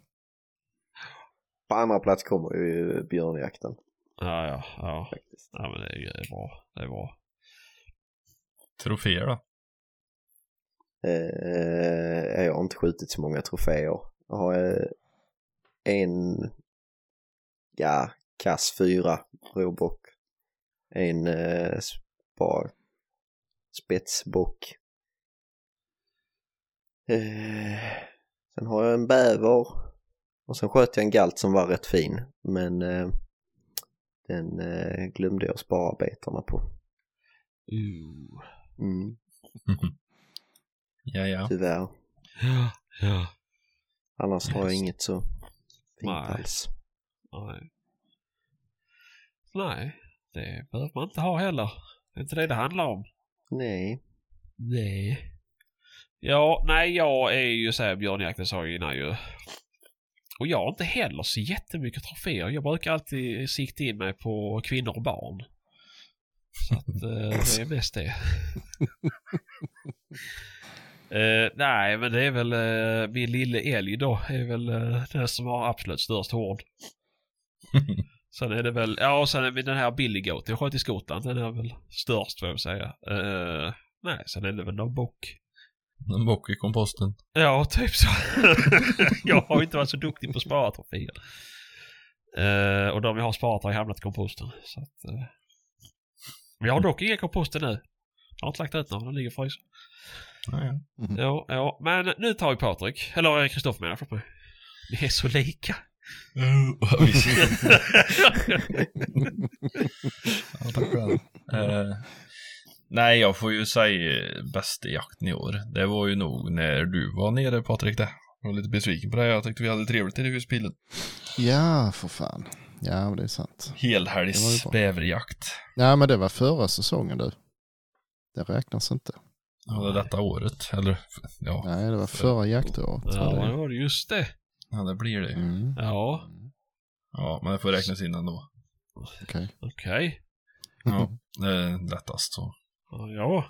På andra plats kommer ju björnjakten Ja, ja, ja. faktiskt. Ja, men det är, det är bra. Det är bra. Troféer då? Eh, jag har inte skjutit så många troféer. Jag har eh, en, ja, kass fyra råbock. En eh, s- bara spetsbock. Eh, sen har jag en bäver. Och sen sköt jag en galt som var rätt fin. Men eh, den eh, glömde jag spara betarna på. Uh. Mm, Ja, ja. tyvärr. Ja, ja. Annars har jag Just. inget så fint Nej. alls. Nej. Nej, det behöver man inte ha heller. Det är inte det det handlar om. Nej. Nej. Ja, nej jag är ju såhär björnjakten sa jag innan ju. Och jag har inte heller så jättemycket troféer. Jag brukar alltid sikta in mig på kvinnor och barn. Så att eh, det är mest det. Eh, nej, men det är väl uh, min lille älg då. är väl uh, den som har absolut störst horn. Sen är det väl, ja och sen är det den här Billy Goat jag sköt i Skottland. Den är väl störst får jag säga. Eh, nej, sen är det väl någon bock. En bock i komposten. Ja, typ så. jag har inte varit så duktig på att spara troféer. Eh, och de jag har sparat har hamnat i komposten. Så att, eh. Vi har dock inga komposter nu. Jag har inte lagt ut några, de ligger fryser. Ja, ja. Ja, ja, men nu tar vi Patrik. Eller eh, Kristoffer menar jag, mig. Ni är så lika. ja, tack själv. Eh, nej, jag får ju säga bästa jakten i år. Det var ju nog när du var nere Patrik det. Jag var lite besviken på det. Jag tyckte vi hade trevligt i huspillen. Ja, för fan. Ja, men det är sant. Det Helhelgs bäverjakt. Nej, men det var förra säsongen du. Det räknas inte. Ja, det detta året. Eller, ja, Nej, det var förra jaktåret. Ja, det det. var det just det. ja det blir det. Mm, Ja, Ja, men det får räknas in ändå. okej. okej. Ja, det är lättast så. Ja, Ja,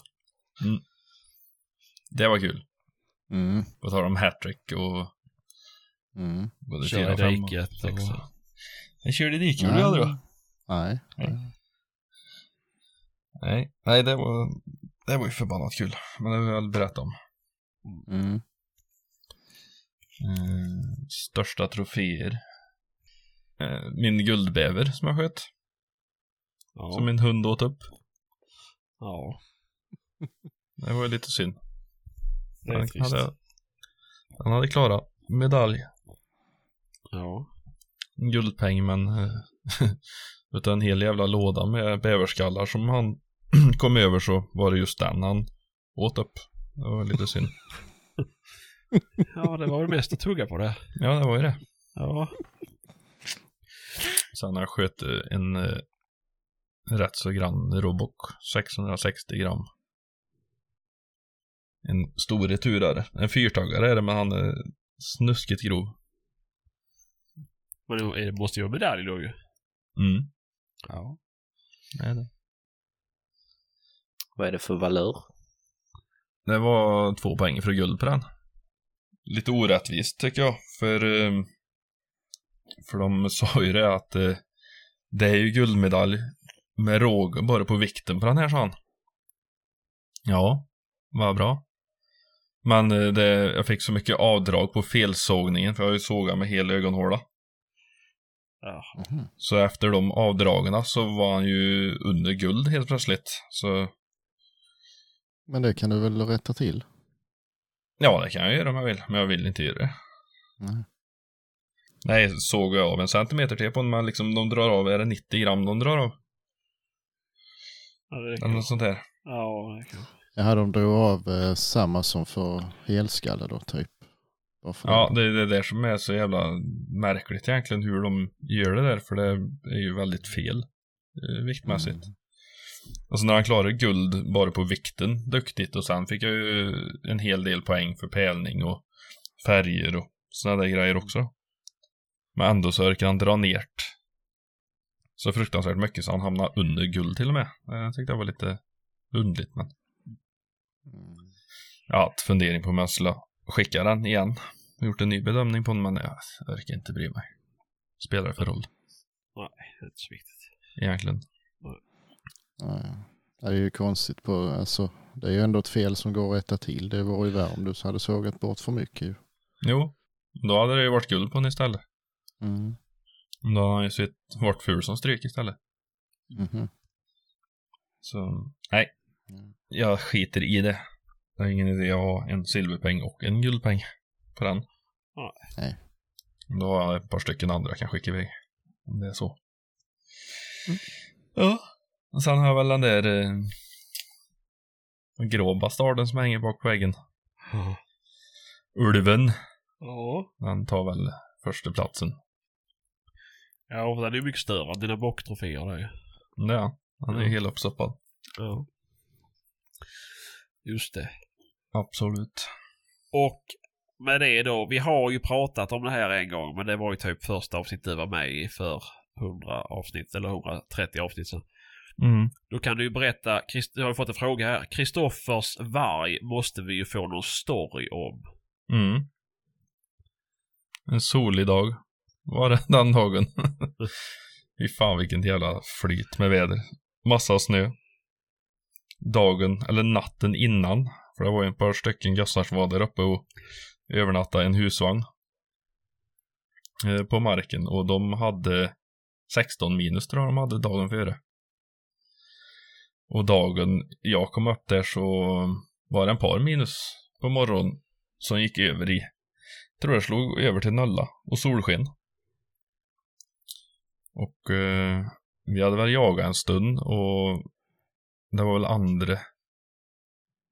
Det var kul. Mm, På tal om hattrick och mm. både Kör i fyra, fem och diket sex. och- En körde dikhjul du aldrig va? Nej. Nej. Nej, nej det var, det var ju förbannat kul. Men det har jag väl berättat om. Mm. Mm, största troféer. Eh, min guldbäver som jag sköt. Ja. Som min hund åt upp. Ja. Det var ju lite synd. Är Han hade, han klarat medalj. Ja. En guldpeng men eh, utan en hel jävla låda med bäverskallar som han kom över så var det just den han åt upp. Det var lite synd. ja, det var väl mest att tugga på det. Ja, det var ju det. Ja. Sen har jag sköt eh, en eh, rätt så grann robok. 660 gram. En stor returare. En fyrtaggare är det, men han är snuskigt grov. Men det måste ju vara medalj då ju. Mm. Ja. Det är det. Vad är det för valör? Det var två poäng för guld på den. Lite orättvist tycker jag, för eh, för de sa ju det att eh, det är ju guldmedalj med råg bara på vikten på den här, sa han. Ja, vad bra. Men eh, det, jag fick så mycket avdrag på felsågningen, för jag har ju sågat med hel ögonhåla. Ja. Mhm. Så efter de avdragen så var han ju under guld helt plötsligt. Så Men det kan du väl rätta till? ja, det kan jag göra om jag vill, men jag vill inte göra det. Nej. Nej, såg jag av en centimeter till på den, men liksom de drar av, är det 90 gram de drar av? Ja, det Eller något sånt där. Ja, det kan. Ja, de drog av eh, samma som för helskalle då typ. Bara för Ja, det är det där som är så jävla märkligt egentligen hur de gör det där, för det är ju väldigt fel eh, viktmässigt. Mm. Alltså när han klarade guld bara på vikten, duktigt, och sen fick jag ju en hel del poäng för pälning och färger och sådana där grejer också. Men ändå så orkar han dra ner så fruktansvärt mycket så han hamnar under guld till och med. Jag tyckte det var lite underligt, men Mm. ja, ett fundering på om jag skulle skicka den igen. Gjort en ny bedömning på den, men jag orkar inte bry mig. Spelar det för roll, Nej, det är inte så viktigt. egentligen? Ja, Det är ju konstigt på, alltså, det är ju ändå ett fel som går att rätta till. Det var ju värre om du hade sågat bort för mycket ju. Jo, då hade det ju varit guld på den istället. Mm. Då hade han ju sett varit ful som stryk istället. Mhm. Så, nej. Mm. Jag skiter i det. Det är ingen idé att ha en silverpeng och en guldpeng på den. Nej. Då har jag ett par stycken andra jag kan skicka iväg. Om det är så. Mm. Ja. Och sen har jag väl den där eh, grå bastarden som hänger bak på väggen. Ulven. Ja. Den tar väl första platsen. Ja, den är mycket större än dina bocktroféer ju. Ja, han är Mm. helt uppstoppad. Ja. Just det. Absolut. Och med det då, vi har ju pratat om det här en gång, men det var ju typ första avsnittet du var med i för 100 avsnitt, eller 130 avsnitt sedan. Mm. Då kan du ju berätta, jag har fått en fråga här. Kristoffers varg måste vi ju få någon story om. Mm. En solig dag var det den dagen. Fy fan vilken jävla flyt med väder. Massa snö. Dagen, eller natten innan. För det var ju ett par stycken gossar som var där uppe och övernattade i en husvagn. Eh, på marken och de hade 16 minus tror jag de hade dagen före. Och dagen jag kom upp där så var det en par minus på morgonen som gick över i, tror jag slog över till nolla och solsken. Och eh, vi hade väl jagat en stund och det var väl andra,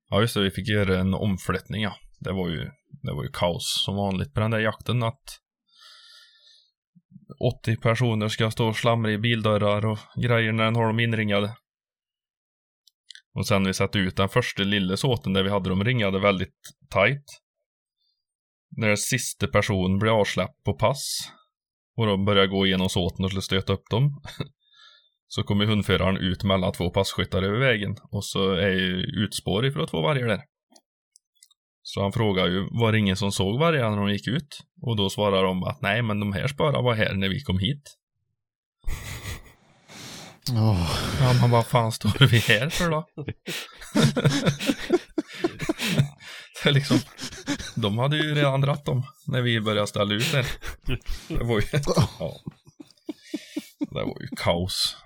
ja just det, vi fick göra en omflyttning ja. Det var ju, det var ju kaos som vanligt på den där jakten att 80 personer ska stå och slamra i bildörrar och grejer när den har dem inringade. Och sen vi satte ut den första lilla såten där vi hade dem ringade väldigt tight. När sista person blev avsläppt på pass och de började gå igenom såten och skulle stöta upp dem. Så kommer hundföraren ut mellan två passkyttar över vägen och så är ju utspår ifrån två vargar där. Så han frågar ju, var det ingen som såg vargarna när de gick ut? Och då svarar de att nej, men de här spöra var här när vi kom hit. Åh, Ja, man vad fan står vi här för då? det liksom, de hade ju redan dratt dem när vi började ställa ut det. Det var ju, ja. Det var ju kaos.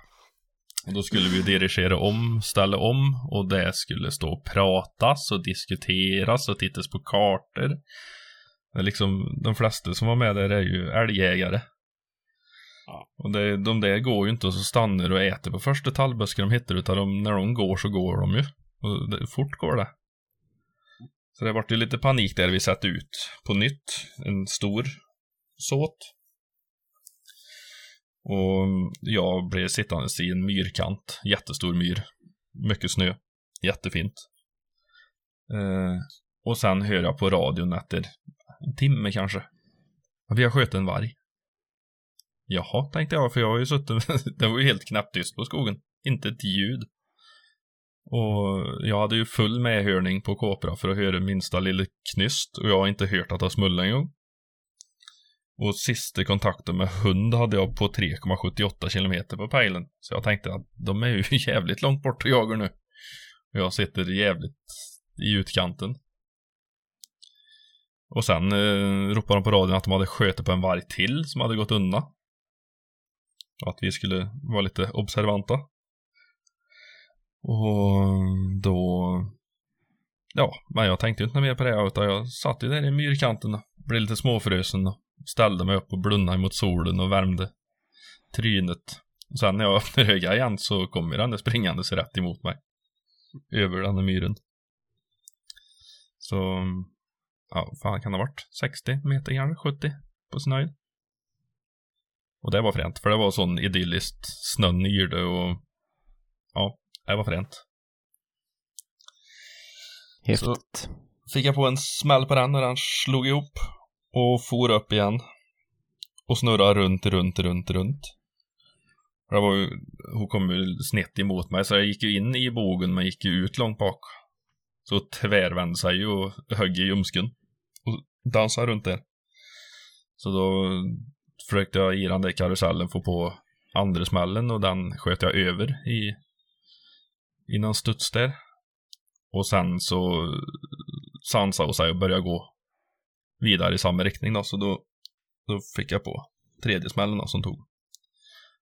Och då skulle vi dirigera om, ställa om och det skulle stå och pratas och diskuteras och tittas på kartor. Det är liksom, de flesta som var med där är ju älgjägare. Ja. Och det, de där går ju inte och så stannar och äter på första tallbusken de hittar utan de, när de går så går de ju. Och det, fort går det. Så det vart ju lite panik där vi satte ut på nytt en stor såt. Och jag blev sittandes i en myrkant, jättestor myr. Mycket snö, jättefint. Eh, och sen hör jag på radion efter en timme kanske. Vi har skjutit en varg. Jaha, tänkte jag, för jag har ju suttit, det var ju helt knäpptyst på skogen. Inte ett ljud. Och jag hade ju full medhörning på Kopra för att höra minsta lilla knyst och jag har inte hört att det har en gång. Och sista kontakten med hund hade jag på 3,78 kilometer på pejlen. Så jag tänkte att de är ju jävligt långt bort och jagar nu. Och jag sitter jävligt i utkanten. Och sen eh, ropade de på radion att de hade skjutit på en varg till som hade gått undan. Och att vi skulle vara lite observanta. Och då... Ja, men jag tänkte inte mer på det utan jag satt ju där i myrkanten och blev lite småfrusen och ställde mig upp och blundade mot solen och värmde trynet. Och sen när jag öppnade ögonen igen så kom ju den där springandes rätt emot mig. Över den där myren. Så, ja, vad fan kan det ha varit? 60 meter kanske? 70 på sin höjd. Och det var fränt, för det var sån idylliskt. Snön yrde och ja, det var fränt. Häftigt. Fick jag på en smäll på den när den slog ihop och for upp igen. Och snurrade runt, runt, runt, runt. Det var ju, hon kom ju snett emot mig så jag gick ju in i bogen men gick ju ut långt bak. Så tvärvände sig ju och högg i ljumsken. Och dansade runt där. Så då försökte jag i den där karusellen få på andra smällen och den sköt jag över i, i någon studs där. Och sen så sansade hon sig och började gå vidare i samma riktning då, så då, då fick jag på tredje smällen då, som tog.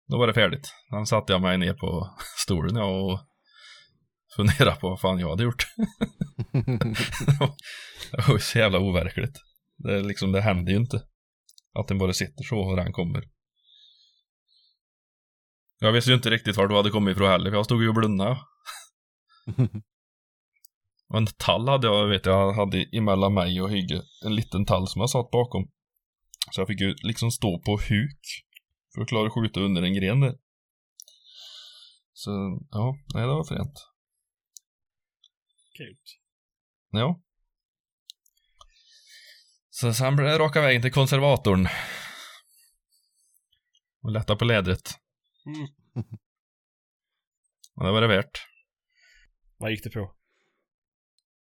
Då var det färdigt. Sen satte jag mig ner på stolen ja, och funderade på vad fan jag hade gjort. det var ju så jävla overkligt. Det, liksom, det händer ju inte. Att den bara sitter så och den kommer. Jag visste ju inte riktigt var du hade kommit ifrån heller, för jag stod ju och blundade. Och en tall hade jag, vet jag, hade emellan mig och Hygge. En liten tall som jag satt bakom. Så jag fick ju liksom stå på huk. För att klara att skjuta under en gren där. Så, ja, nej det var fränt. Kul. Ja. Så sen blev det raka vägen till konservatorn. Och lätta på lädret. Mm. Det var det värt. Vad gick det på?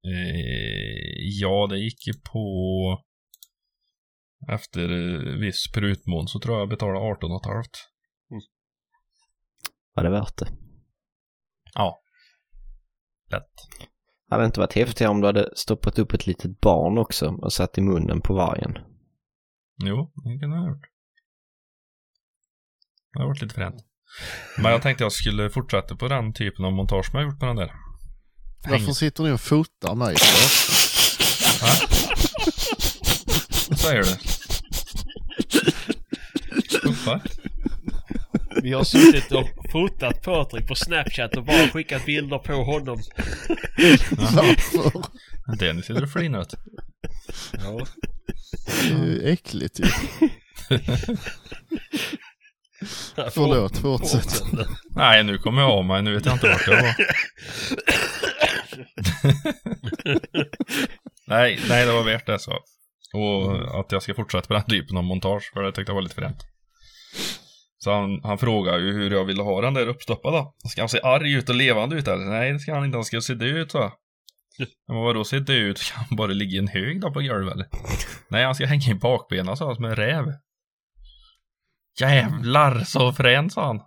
Eh, ja, det gick ju på... Efter viss prutmån så tror jag jag betalade 18 och halvt. Var det värt det? Ja. Lätt. Hade det inte varit häftigare om du hade stoppat upp ett litet barn också och satt i munnen på vargen? Jo, det kunde jag ha gjort. Det har varit lite fränt. Men jag tänkte jag skulle fortsätta på den typen av montage som jag gjort på den där. Varför sitter ni och fotar mig för? Vad säger du? Puffar? Vi har suttit och fotat Patrik på Snapchat och bara skickat bilder på honom. Varför? Det är ni sitter och flinar. Ja. Det är ju äckligt ju. Förlåt, fortsätt. Nej, nu kommer jag av mig. Nu vet jag inte vart jag var. nej, nej, det var värt det så. Och att jag ska fortsätta på den typen av montage, för det tyckte jag var lite fränt. Så han, han frågade ju hur jag ville ha den där uppstoppad då. Ska han se arg ut och levande ut eller? Nej, det ska han inte. Han ska se död ut så. Men vadå se död ut? Ska han bara ligga i en hög då på golvet eller? Nej, han ska hänga i bakbenen så, som en räv. Jävlar så frän sa han.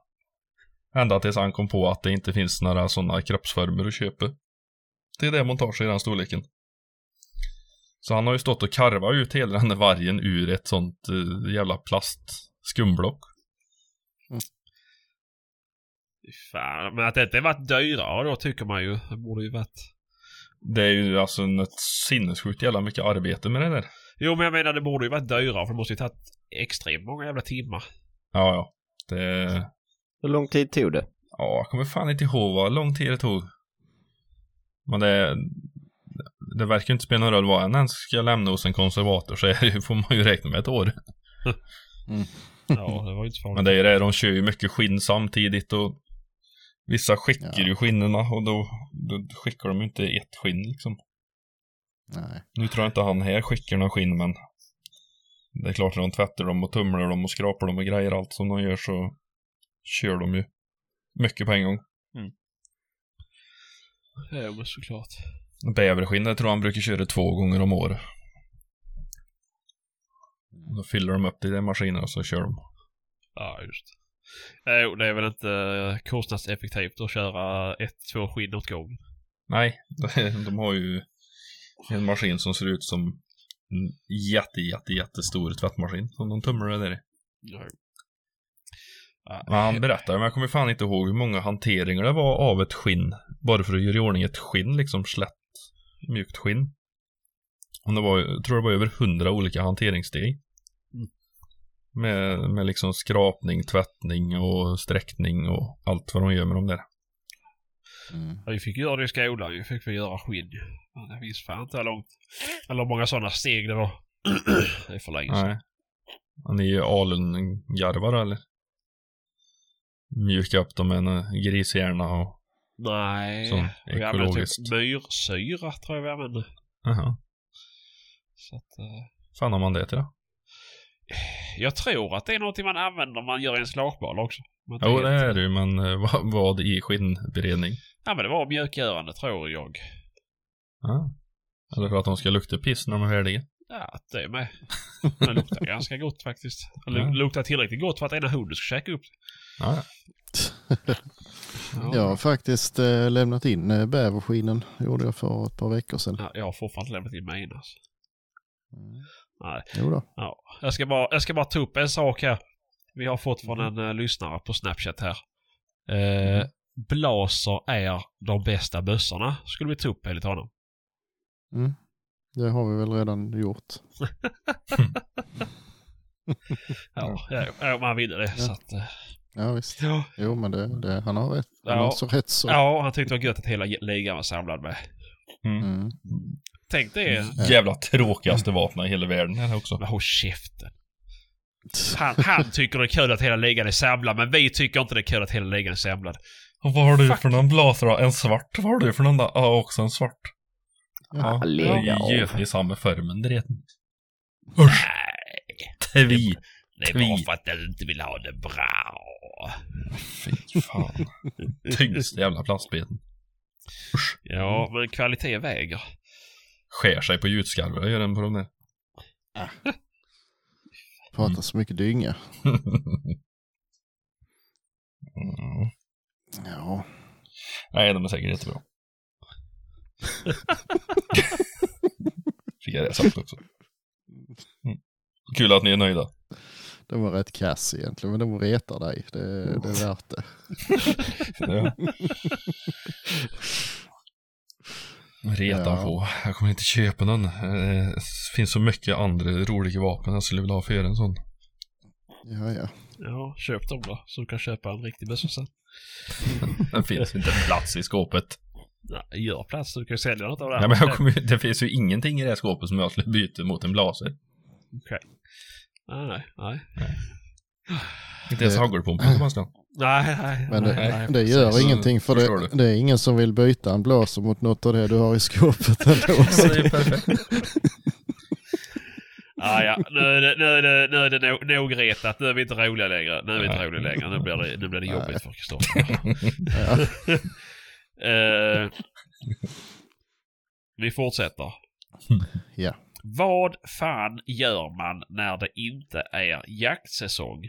Ända tills han kom på att det inte finns några sådana kroppsformer att köpa. Det är det montage i den storleken. Så han har ju stått och karvat ut hela den där vargen ur ett sånt uh, jävla plastskumblock. Fy Fan, men att det inte varit dyrare då tycker man ju. Det borde ju varit... Det är ju alltså ett sinnessjukt jävla mycket arbete med det där. Jo, men jag menar det borde ju varit dyrare för det måste ju tagit extremt många jävla timmar. Ja, ja. Det... Hur lång tid tog det? Ja, jag kommer fan inte ihåg vad lång tid det tog. Men det... Det verkar ju inte spela någon roll vad en ens ska lämna hos en konservator så är det, ju- får man ju räkna med ett år. Ja, det var ju inte farligt. Men det är det, de kör ju mycket skinn samtidigt och vissa skickar Ja. ju skinnena och då, då skickar de ju inte ett skinn liksom. Nej. Nu tror jag inte han här skickar några skinn men det är klart när de tvättar dem och tumlar dem och skrapar dem och grejer allt som de gör så kör de ju mycket på en gång. Ja, men såklart. Bäverskinn, det tror jag han brukar köra två gånger om året. Då fyller de upp det i den maskinen och så kör de. Ja, just det. Jo, det är väl inte eh, kostnadseffektivt att köra ett, två skinn åt gången. Nej, de har ju en maskin som ser ut som jätte, jätte, jättestor tvättmaskin som de tumlar det där i. Ja. Men han berättade, men jag kommer fan inte ihåg hur många hanteringar det var av ett skinn. Bara för att göra i ordning ett skinn, liksom slätt, mjukt skinn. Och det var, jag tror det var över hundra olika hanteringssteg. Mm. Med, med liksom skrapning, tvättning och sträckning och allt vad de gör med dem där. Mm. Vi fick göra det i skolan. Vi fick vi göra skinn. Men jag minns fan inte hur långt. Eller hur många sådana steg det var. det är för länge sedan. Nej. Han är ju alungarvar eller? Mjuka upp dem med en eh, grishjärna och... Nej. Sån vi använde ekologiskt. typ myrsyra tror jag vi använde. Jaha. Så att, eh, fan har man det till då? jag tror att det är någonting man använder när man gör en slagboll också. Jo, det är det ju, men eh, vad, vad i skinnberedning? Ja, men det var mjukgörande tror jag. Ja. Eller för att de ska lukta piss när de är färdiga. Ja, det med. Det luktar ganska gott faktiskt. Det Ja. luktar tillräckligt gott för att ena hunden ska käka upp det. Ja, ja. Ja. Jag har faktiskt eh, lämnat in eh, bäverskinen. gjorde jag för ett par veckor sedan. Ja, jag har fortfarande inte lämnat in mina. alltså. Nej. Jo då. Ja. Jag, ska bara, jag ska bara ta upp en sak här. Vi har fått från en uh, lyssnare på Snapchat här. Uh, Blaser är de bästa bössorna, skulle vi ta upp enligt honom. Mm. Det har vi väl redan gjort. Ja, ja, ja man vinner det. Så att, eh, Ja visst. ja. Jo men det, det, han har rätt. Han Ja. har så rätt så. ja, han tyckte det var gött att hela ligan var samlad med. Mm. Tänk det. Jävla tråkigaste vapnen i hela världen är det också. Men håll käften. Han, han tycker det är kul att hela ligan är samlad, men vi tycker inte det är kul att hela ligan är samlad. Och vad har du Fuck. för någon blaser då? En svart? Vad har du för någon då? Ja, också en svart. Ja, det lägg är av. göt i samma formen, det vet ni. Nej, Tvi. det är bara för att du inte vill ha det bra. Fy fan. Tyngsta jävla plastbiten. Ja, men kvalitet väger. Skär sig på gjutskarvar, gör den på de där. Pratar så mycket dynga. Mm. Ja. Nej, de är säkert jättebra. Fick jag det sagt också. Mm. Kul att ni är nöjda. De var rätt kass egentligen men de retar dig. Det, det är värt det. Ja. Reta Ja. på. Jag kommer inte köpa någon. Eh, Det finns så mycket andra roliga vapen jag skulle vilja ha för en sån. Ja ja. Ja, köp dem då, så du kan köpa en riktig bössa sen. Det finns inte plats i skåpet. Nej, gör plats, så du kan ju sälja något av det här. Ja, men jag kommer, ju- det finns ju ingenting i det här skåpet som jag skulle byta mot en blaser. Okej. Nej, nej, nej. Inte ens Det- hagelpumpen Sebastian. Nej, nej. Men nej, det, nej. det gör ingenting för förstår det, det är ingen som vill byta en blaser mot något av det du har i skåpet ändå. Så det är ju perfekt. Ah, ja, nu nu det, nu är det nog, retat. Nu är vi inte roliga längre. Nu är vi inte roliga längre. Nu blir det, nu blir det jobbigt för Kristoffer. Eh, vi fortsätter. Ja. Vad fan gör man när det inte är jaktsäsong?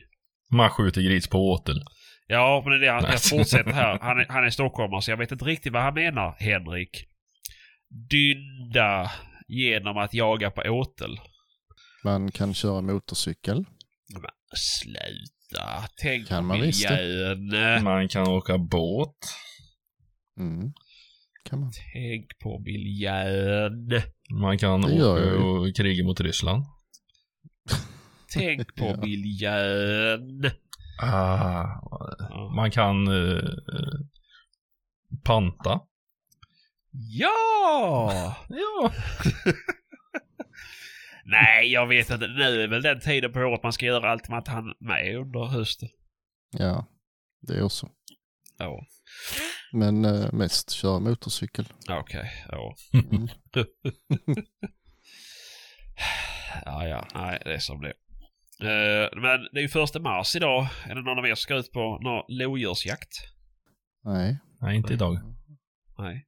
Man skjuter gris på åtel. Ja, men det är det jag fortsätter här. Han är, han är stockholmare så jag vet inte riktigt vad han menar, Henrik. Dynda genom att jaga på åtel. Man kan köra motorcykel. Men sluta. Tänk Kan man visst miljön. Man kan åka båt. Mm. Kan man. Tänk på miljön. Man kan åka och kriga mot Ryssland. Tänk på Ja. miljön. Ah, Ja. man kan eh, panta. Ja! Ja. Nej, jag vet inte. Nu är väl den tiden på året man ska göra allt man kan med under hösten. Ja, det är också. Ja, Men eh, mest köra motorcykel. okej. Ja. Mm. ja, ja. Nej, det är som det är. Eh, Men det är ju första mars idag. Är det någon av er som ska ut på någon lodjursjakt? Nej. Nej, inte idag. Nej.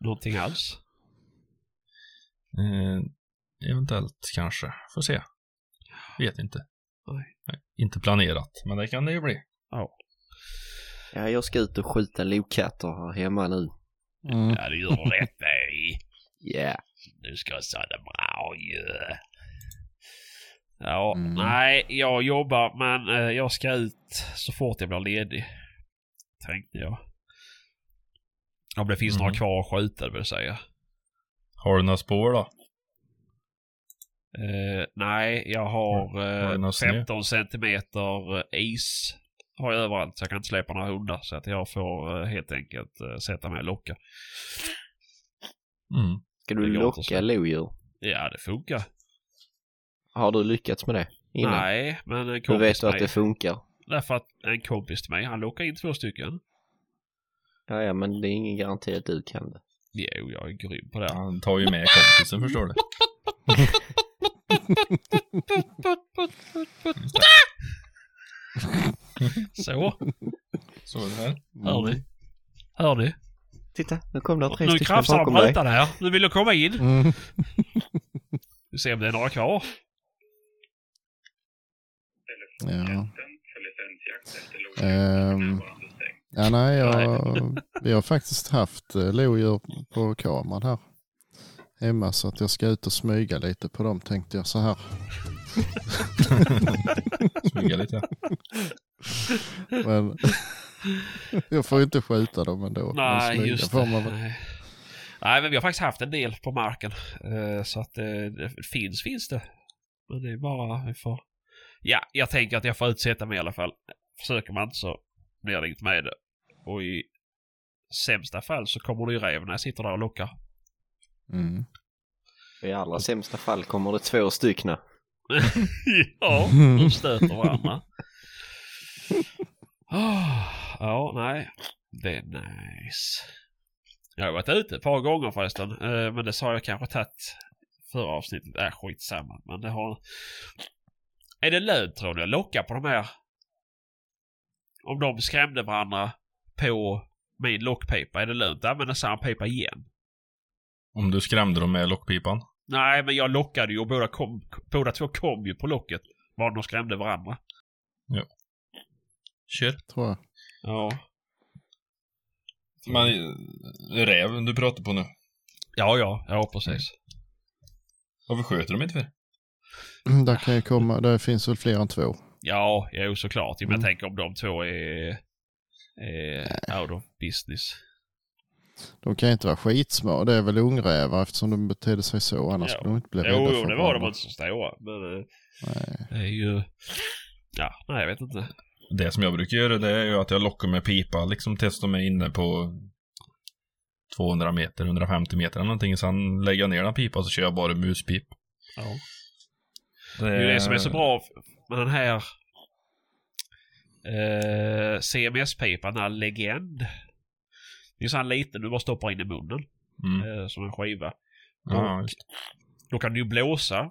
Någonting alls? Eh, eventuellt kanske. Får se. Vet inte. Nej. Inte planerat, men det kan det ju bli. Ja. Ja, jag ska ut och skjuta lokatter här hemma nu. Mm. Ja, det gör du rätt i. Yeah. Du ska ha det bra ju. Ja, Mm. nej, jag jobbar men eh, jag ska ut så fort jag blir ledig. Tänkte jag. Om det finns Mm. några kvar att skjuta det vill säga. Har du några spår då? Eh, nej, jag har, du eh, någon snö? 15 centimeter eh, is. Har jag överallt så jag kan inte släppa några hundar. Så att jag får eh, helt enkelt eh, sätta mig och locka. Mm. Ska du locka lodjur? Ja, det funkar. Har du lyckats med det innan? Nej, men en kompis vet du till att mig. det funkar? Därför att en kompis till mig, han lockade in två stycken. Ja, ja, men det är ingen garanti att du kan det. Jo, jag är grym på det. Han tar ju med kompisen förstår du. Så, Så är det här. hör ni? Hör ni? Titta, nu kom det tre Nu stycken krafsar de bakom dig. rutan här. Nu vill de komma in. Mm. Vi ser om det är några kvar. Ja. Ehm, ja, nej, jag, vi har faktiskt haft eh, lodjur på kameran här hemma så att jag ska ut och smyga lite på dem tänkte jag så här. Smyga lite. Men jag får ju inte skjuta dem ändå. men Nej, just det. man. Nej. Nej, men vi har faktiskt haft en del på marken. Eh, Så att eh, det finns, finns det. Men det är bara, vi får... Ja, jag tänker att jag får utsätta mig i alla fall. Försöker man inte så blir det inget med det. Och i sämsta fall så kommer det ju räv när jag sitter där och lockar. Mm. I allra sämsta fall kommer det två stycken. ja, de stöter varandra. Ah, ja, nej. Det är nice. Jag har varit ute ett par gånger förresten. eh, Men det sa jag kanske tagit förra avsnittet. Äh, skitsamma. Men det har... Är det lönt tror ni att locka på de här? Om de skrämde varandra på min lockpipa. Är det lönt att använda samma pipa igen? Om du skrämde dem med lockpipan. Nej, men jag lockade ju och båda, kom, båda två kom ju på locket. Var de skrämde varandra. Kör. Tror jag. Ja. Men eh, räv du pratar på nu. Ja, ja, ja precis. Varför sköter de inte för? Mm, Där kan ju komma, där finns väl fler än två. Ja, jo såklart. Men Mm. jag tänker om de två är, är out of business. De kan ju inte vara skitsmå. Det är väl ungrävar eftersom de betedde sig så. Annars Ja. skulle de inte bli rädda Jo, för jo, det var de inte så stora. Men Nej. det är ju... Ja, nej jag vet inte. Det som jag brukar göra det är ju att jag lockar med pipa liksom tills de är inne på 200 meter, 150 meter eller någonting. Sen lägger jag ner den pipa så kör jag bara muspip. Ja. Det Det är ju det som är så bra med den här eh, CMS-pipan, den här Legend. Det är så här liten du bara stoppar in i munnen. Mm. Eh, som en skiva. Ja, och då kan du ju blåsa.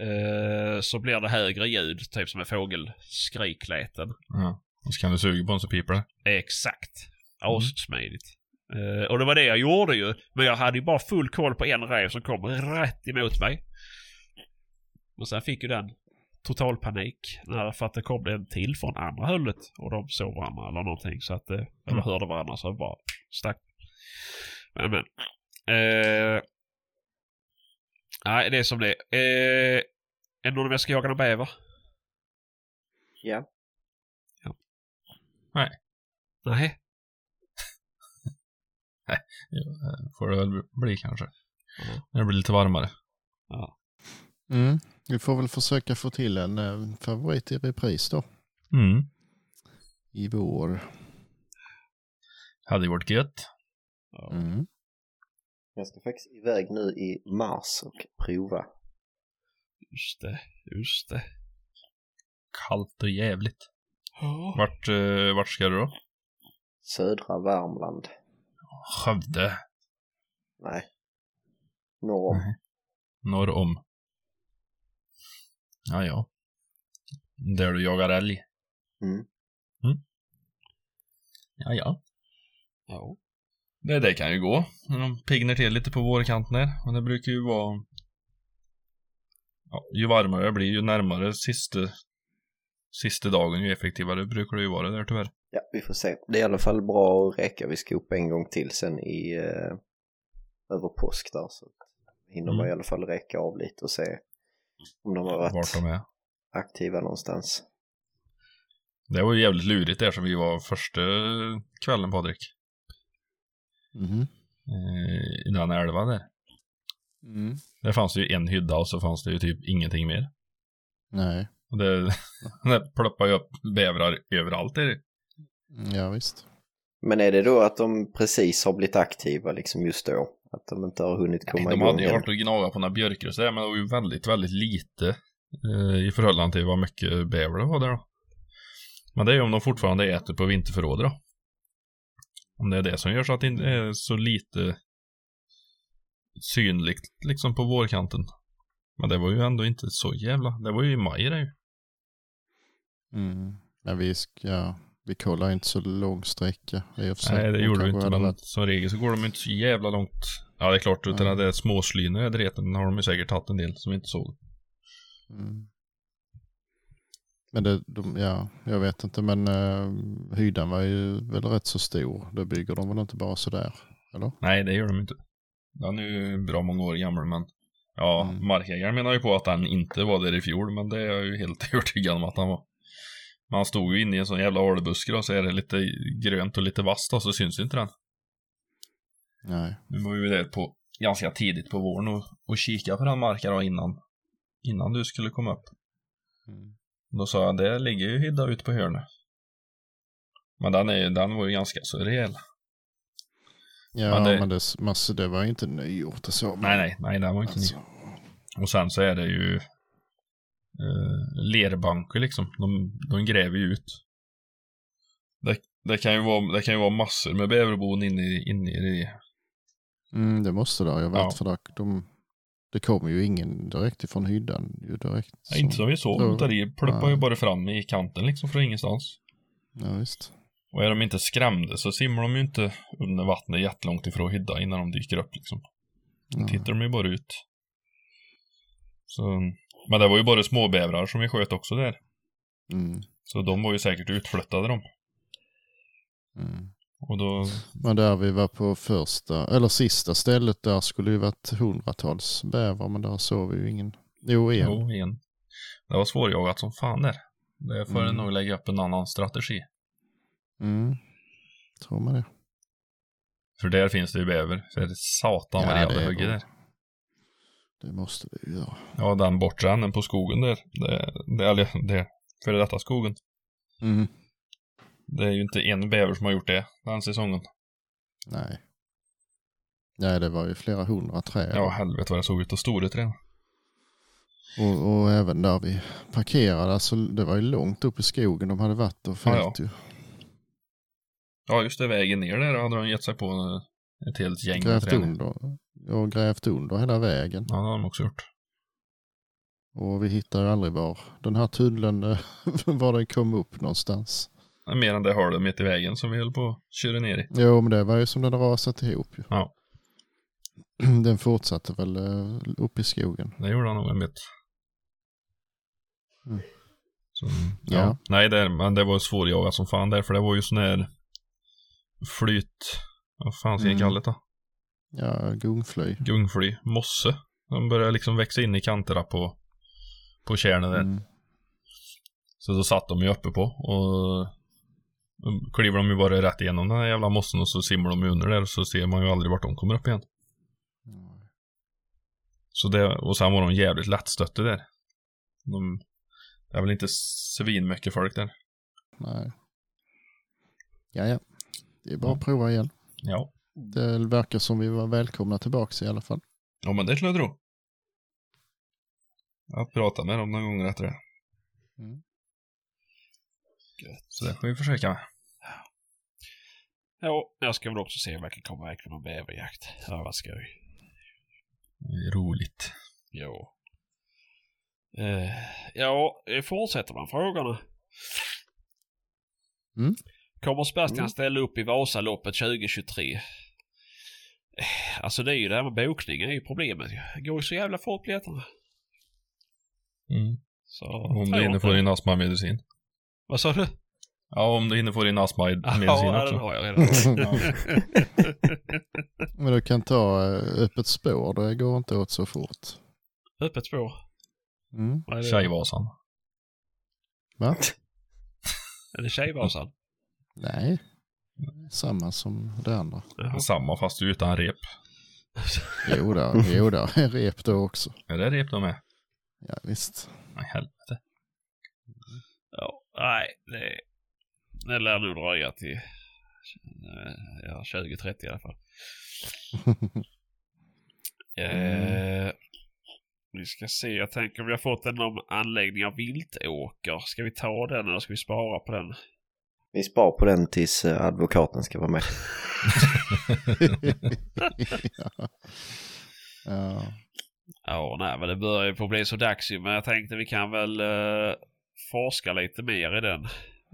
Eh, så blir det högre ljud, typ som en fågelskrikleten. ja. Och så kan du suga på den så piper det. Exakt. Assmidigt. Eh, och det var det jag gjorde ju. Men jag hade ju bara full koll på en räv som kom rätt emot mig. Och sen fick ju den total panik. När, för att det kom en till från andra hållet och de såg varandra eller någonting. Så att, eh, eller Mm. hörde varandra så bara stack. Men men. Eh, nej, det är som det är. Eh, är det någon av er ska jaga någon bäver? Ja. Nej. Ja, eh, får det väl bli kanske. Ja. När det blir lite varmare. Mm. Vi får väl försöka få till en eh, favorit i repris då. Mm. I vår. Hade ju varit gött. Ja. Mm. Jag ska faktiskt iväg nu i mars och prova. Just det, just det. Kallt och jävligt. Vart, eh, vart ska du då? Södra Värmland. Skövde. Nej. Norr om. Nej. Norr om. Ja, ja. Där du jagar älg. Mm. Ja, ja. Ja. Det, det kan ju gå. De piggnar till lite på vårkanten här. Och det brukar ju vara... Ja, ju varmare det blir, ju närmare sista, sista dagen, ju effektivare brukar det ju vara där tyvärr. Ja, vi får se. Det är i alla fall bra att räcka. Vi ska upp en gång till sen i eh, över påsk där. Så hinner man Mm. i alla fall räcka av lite och se om de har varit Vart de är. aktiva någonstans. Det var ju jävligt lurigt där som vi var första kvällen Patrik. Eh, I den älva där. Mm. Där fanns det ju en hydda och så fanns det ju typ ingenting mer. Nej. Och det, det ploppade ju upp bävrar överallt där. Mm, Ja visst. Men är det då att de precis har blivit aktiva liksom just då? Att de inte har hunnit komma De igång hade ju varit och gnagat på några björkar och sådär, men det var ju väldigt, väldigt lite eh, i förhållande till vad mycket bäver det var där då. Men det är ju om de fortfarande äter på vinterförråd då. Om det är det som gör så att det inte är så lite synligt liksom på vårkanten. Men det var ju ändå inte så jävla, det var ju i maj det ju. Mm. Men vi, ja, vi kollar inte så lång sträcka. Nej, det De gjorde vi inte, men som regel så går de inte så jävla långt. Ja, det är klart, utan Ja. det är småslyna i dreten har de ju säkert tagit en del som vi inte såg. Mm. Men det, de, ja, jag vet inte, men uh, hyddan var ju väl rätt så stor. Det bygger de väl inte bara sådär, eller? Nej, det gör de inte. Den är ju bra många år gammal, men ja, Mm. markägaren menar ju på att den inte var där i fjol, men det är jag ju helt övertygad om att han var. Man stod ju inne i en sån jävla ålbuske och så är det lite grönt och lite vasst och så syns inte den. Nej. Nu var vi där på ganska tidigt på våren och, och kika på den marken då innan, innan du skulle komma upp. Mm. Då sa jag, det ligger ju hydda ute på hörnet. Men den, är, den var ju ganska så rejäl. Ja, Men men det- det, massor, det var inte nygjort och så. Nej, nej, nej, den var inte ny. Alltså, Och sen så är det ju eh, lerbanker liksom. De, de gräver ju ut. Det, det, kan ju vara, det kan ju vara massor med bäverbon inne i, inne i det. Mm, det måste det ju varit, Ja. för där, de, det kommer ju ingen direkt ifrån hyddan. Ju direkt, Ja, inte som vi såg. Utan det pluppar ju bara fram i kanten liksom från ingenstans. Ja, visst. Och är de inte skrämda så simmar de ju inte under vattnet jättelångt ifrån hydda innan de dyker upp liksom. Då Ja. tittar de ju bara ut. Så, men det var ju bara småbävrar som vi sköt också där. Mm, Så de var ju säkert utflyttade de. mm. Och då, Men där vi var på första, eller sista stället, där skulle ju varit hundratals bävrar, men där såg vi ju ingen. Jo, en. jo, igen. Det var svårjagat som fan där. Det får Mm. nog lägga upp en annan strategi. Mm. Tror man det. För där finns det ju bäver. Det satan vad Ja, jävla hugger där. Det måste vi ju göra. Ja, den bortre änden på skogen där. Det, det, eller det, före detta skogen. Mm. Det är ju inte en bäver som har gjort det den säsongen. Nej. Nej, det var ju flera hundra träd. Ja, helvete vad det såg ut och stora träd. Och, och även där vi parkerade, alltså det var ju långt upp i skogen de hade varit och Ja, fällt ju. Ja, just det, vägen ner där hade de gett sig på eh, ett helt gäng Grävt under. Och grävt under hela vägen. Ja, det har de också gjort. Och vi hittar ju aldrig var den här tunneln, eh, var den kom upp någonstans. Mer än det hålet mitt i vägen som vi höll på att köra ner i. Jo, men det var ju som den rasat ihop ju. Ja. Den fortsatte väl eh, upp i skogen. Det gjorde han nog en bit. Mm. Så, ja. Ja. Nej, det, men det var svårjagat som fan där, för det var ju sån här flyt... Vad fan ska jag Mm. kalla det då? Ja, gungfly. Gungfly. Mosse. De började liksom växa in i kanterna på, på kärnen där. Mm. Så då satt de ju uppe på och kliver de ju bara rätt igenom den här jävla mossen och så simmar de under där och så ser man ju aldrig vart de kommer upp igen. Så det, och sen var de jävligt lättstötte där. De, det är väl inte svin mycket folk där. Nej. Ja, ja. Det är bara att prova igen. Ja. Det verkar som vi var välkomna tillbaks i alla fall. Ja men det skulle jag tro. Jag pratar med dem några gånger efter det. Mm. Så det får vi försöka med. Ja, jag ska väl också se om jag kan komma iväg på någon bäverjakt. Det har varit skoj. Det är roligt. Jo. Eh, ja, fortsätter man frågorna. Mm. Kommer Sebastian Mm. ställa upp i Vasaloppet 2023? Eh, Alltså det är ju det här med bokning är ju problemet. Det går ju så jävla fort biljetterna. Mm. Så, du hinner inte. få din astmamedicin. Vad sa du? Ja, om du hinner få din astmamedicin Ja, också. den har jag redan. Men du kan ta eh, öppet spår, det går inte åt så fort. Öppet spår. Mm. Vad är det? Tjejvasan. Va? Är det Tjejvasan? Nej, samma som det andra. Jaha. Samma fast utan rep. Jo då, jo då, rep då också. Är det rep de med? Ja visst. Nej, helvete. Nej, det, det lär nog dröja till eh, ja, 2030 i alla fall. Eh, vi ska se, jag tänker vi har fått en om anläggning av viltåker. Ska vi ta den eller ska vi spara på den? Vi spar på den tills eh, advokaten ska vara med. ja. ja. Ja, nej, men det börjar ju få bli så dags ju. Men jag tänkte vi kan väl eh, forska lite mer i den.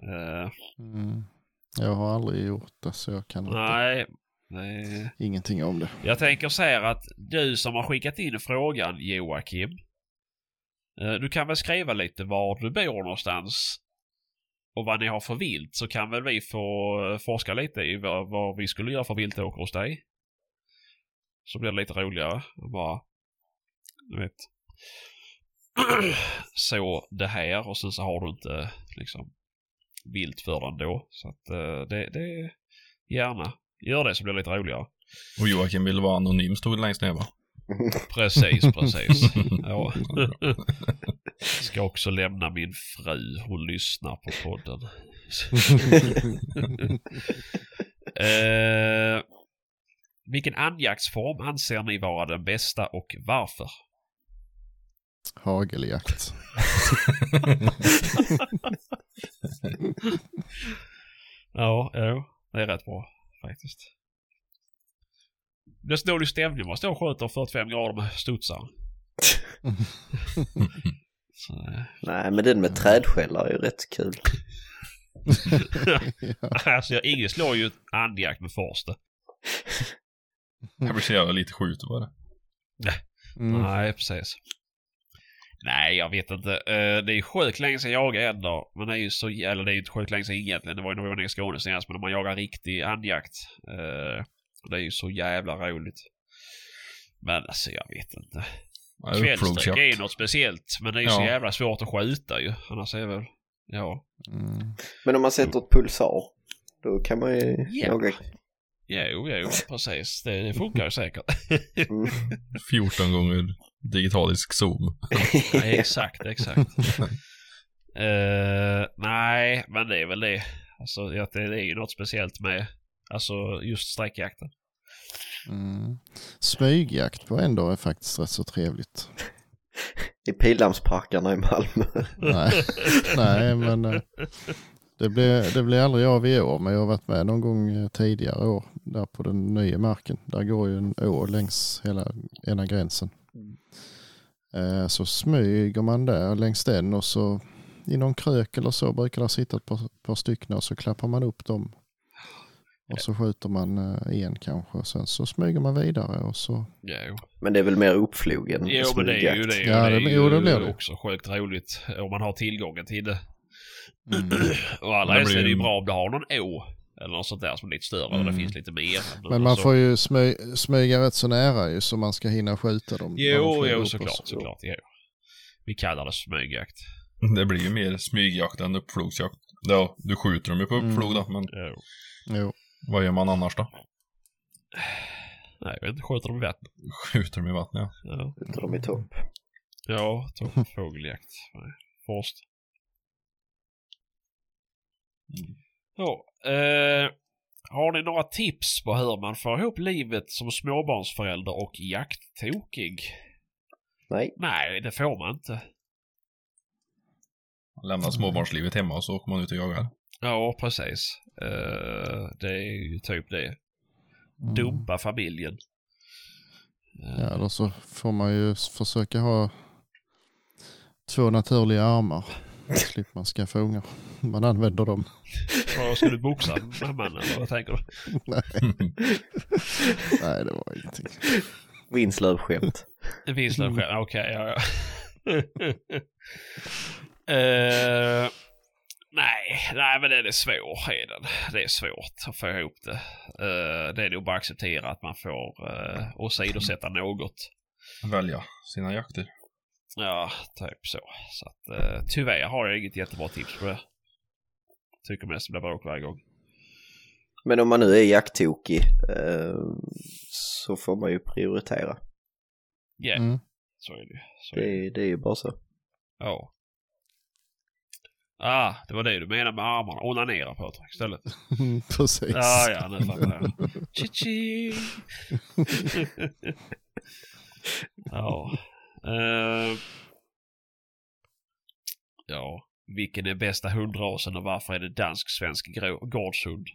Eh, Mm. Jag har aldrig gjort det så jag kan inte, nej, nej. ingenting om det. Jag tänker så här att du som har skickat in frågan Joakim. eh, Du kan väl skriva lite var du bor någonstans. Och vad ni har för vilt så kan väl vi få eh, forska lite i vad, vad vi skulle göra för viltåker hos dig. Så blir det lite roligare. Bara, du vet. Så det här och sen så har du inte liksom vilt för den då. Så att eh, det, det gärna. Gör det så blir det lite roligare. Och Joakim ville vara anonym stod det längst ner va? Precis, precis. Ja. Ska också lämna min fru. Hon lyssnar på podden. eh, vilken andjaktsform anser ni vara den bästa och varför? Hageljakt. Ja, jo, det är rätt bra faktiskt. Det är dålig stämning. Man står och skjuter 45 grader med studsaren. Så, eh, Nej, men den med trädskällare är ju rätt kul. ja. alltså, jag- ingen slår ju andjakt med Forster. Jag blir så jävla lite skjuten bara. mm. Nej, precis. Nej, jag vet inte. Eh, det är sjukt länge sedan jag jagade änder. Men det är ju så eller det är ju inte sjukt länge sedan egentligen. Det var ju när vi var nere i Skåne senast. Men när man jagar riktig andjakt. eh, det är ju så jävla roligt. Men alltså jag vet inte. Kvällsträck upplogsjakt. är något speciellt. Men det är ju så Ja. jävla svårt att skjuta ju. Annars är det väl... Ja. Mm. Men om man sätter ett pulsar, då kan man ju Ja. jaga. Jo, jo, precis. Det, det funkar ju säkert. Mm. 14 gånger digitalisk zoom. Ja, exakt, exakt. Eh, nej, men det är väl det. Alltså, det, är ju något speciellt med alltså, just sträckjakten. Mm. Smygjakt på ändå är faktiskt rätt så trevligt. I pildammsparkarna i Malmö. Nej, nej men eh, det blev, det blev aldrig av i år, men jag har varit med någon gång eh, tidigare år där på den nya marken. Där går ju en å längs hela ena gränsen. Eh, Så smyger man där längs den och så i någon krök eller så brukar det sitta ett par, par stycken och så klappar man upp dem Och så skjuter man eh, en kanske och sen så smyger man vidare och så... Jo, Men det är väl mer uppflog än jo men det är ju det. Ja, det är det- ju jo, det blir det. också sjukt roligt om man har tillgången till det. Mm. Och allra Det helst är det ju bra om du har någon å. Eller något sånt där som är lite större och det Mm. finns lite mer. Men man alltså- får ju smy, smyga rätt så nära ju så man ska hinna skjuta dem. Jo, jo såklart, så. såklart. Jo. Vi kallar det smygjakt. Det blir ju mer smygjakt än uppflogsjakt. Ja, du skjuter dem ju på uppflog då, men Jo. Jo. vad gör man annars då? Nej, jag vet inte. Skjuter de i vattnet? Skjuter dem i vattnet, ja. Ja, Ute dem i topp. ja toppfågeljakt. Forst. Ja, eh, har ni några tips på hur man får ihop livet som småbarnsförälder och jakttokig? Nej. Nej, det får man inte. Lämna småbarnslivet hemma och så åker man ut och jagar. Ja, precis. Eh, det är ju typ det. Mm. Dumpa familjen. Eh, Ja, då så får man ju försöka ha två naturliga armar. Slipper man skaffa ungar. Man använder dem. Ska du boxa mamman eller vad tänker du? Nej, det var ingenting. Vinslöv-skämt. En vinslöv själv? Okej, ja, ja. Eh, nej, nej men den är svår. Är den. Det är svårt att få ihop det. Eh, det är nog bara att acceptera att man får uh, åsidosätta något. Välja sina jakter. Ja, typ så. Så att uh, tyvärr har jag inget jättebra tips på det. Tycker mest det blir bråk varje gång. Men om man nu är jakttokig eh, så får man ju prioritera. Ja, Mm. så är det ju. Så är det. Det, det är ju bara så. Ja. Ah, det var det du menade med armarna. Onanera Patrik istället. Precis. Ja, ja, nu fattar jag. Chi-chi! ja. Eh, ja. Vilken är bästa hundrasen och varför är det dansk-svensk gårdshund?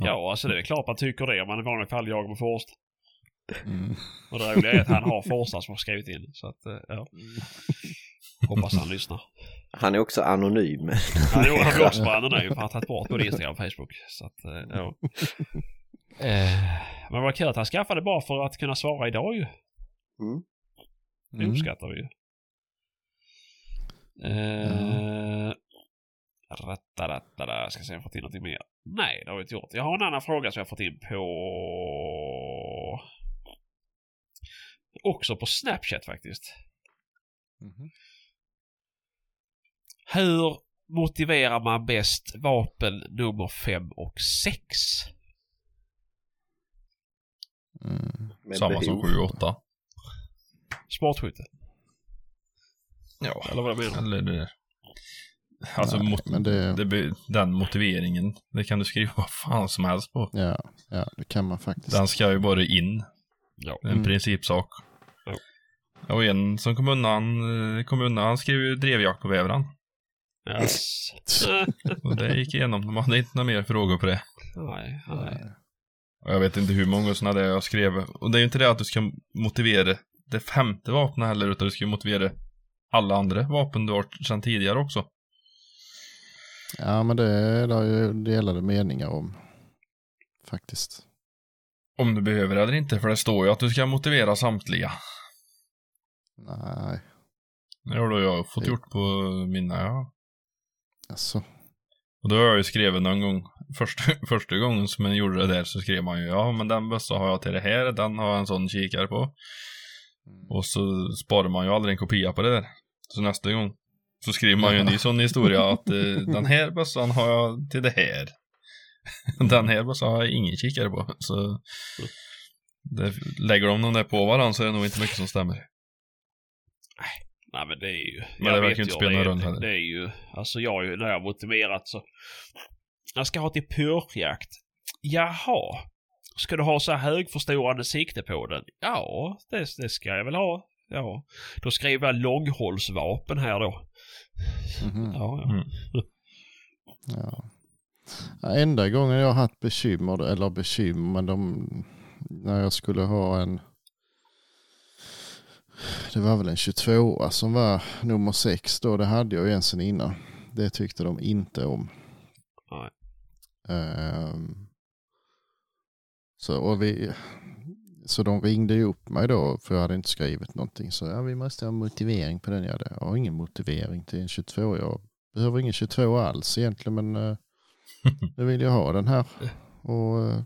Ja, alltså det är klart man tycker det om man i vanliga fall jagar med Forst. Mm. Och det roliga är att han har Forstar som har skrivit in. Så att, eh, ja. Hoppas han lyssnar. Han är också anonym. Han är han är också anonym för han har tagit bort både Instagram och Facebook. Så att, eh, ja. Men vad kul att han skaffade bara för att kunna svara idag ju. Mm. Det Mm. uppskattar vi ju. Eh, rattarattara. Ska se om jag fått in någonting mer. Nej, det har vi inte gjort. Jag har en annan fråga som jag fått in på... Också på Snapchat faktiskt. Mhm. Hur motiverar man bäst vapen nummer 5 och 6? Mm. Samma som behov. 7 och 8. Sportskytte? Ja. Eller vad jag menar? Eller det... Alltså Nej, mot... det- det... den motiveringen, det kan du skriva vad fan som helst på. Ja, ja, det kan man faktiskt. Den ska ju bara in. Ja. En Mm. principsak. Ja. Och en som kom undan, eh, kom undan, han skrev ju drevjakt på bävran. Yes. Och det gick igenom. De hade inte några mer frågor på det. nej, nej. Och jag vet inte hur många sådana där jag skrev. Och det är ju inte det att du ska motivera det femte vapnet heller, utan du ska ju motivera alla andra vapen du har sedan tidigare också. Ja, men det det ju delade meningar om. Faktiskt. Om du behöver eller inte, för det står ju att du ska motivera samtliga. Nej, Det har då jag fått Det- gjort på mina, ja. alltså. Och då har jag ju skrivit någon gång, första, första gången som jag gjorde det där så skrev man ju ja men den bössa har jag till det här, den har jag en sån kikare på. Och så sparar man ju aldrig en kopia på det där. Så nästa gång så skriver man ju en ny sån historia att eh, den här bössan har jag till det här. den här bössan har jag ingen kikare på. Så det, lägger de dem där på varandra så är det nog inte mycket som stämmer. Nej men det är ju... Men jag det verkar ju inte spela någon roll heller. Det är ju... Alltså jag har ju, när jag har motiverat så... Jag ska ha till purjakt. Jaha. Ska du ha så här högförstorande sikte på den? Ja, det, det ska jag väl ha. Ja. Då skriver jag långhållsvapen här då. Mhm. Ja, ja. Mm. Ja. Ja, Enda gången jag har haft bekymmer, eller bekymmer, men de, när jag skulle ha en, det var väl en 22 som var nummer 6 då, det hade jag ju en sen innan. Det tyckte de inte om. Nej. Ehm, så, och vi, så de ringde ju upp mig då för jag hade inte skrivit någonting. Så ja, vi måste ha motivering på den. Ja, det- jag har ingen motivering till en 22. Jag behöver ingen 22 alls egentligen men eh, nu vill jag ha den här. Och eh,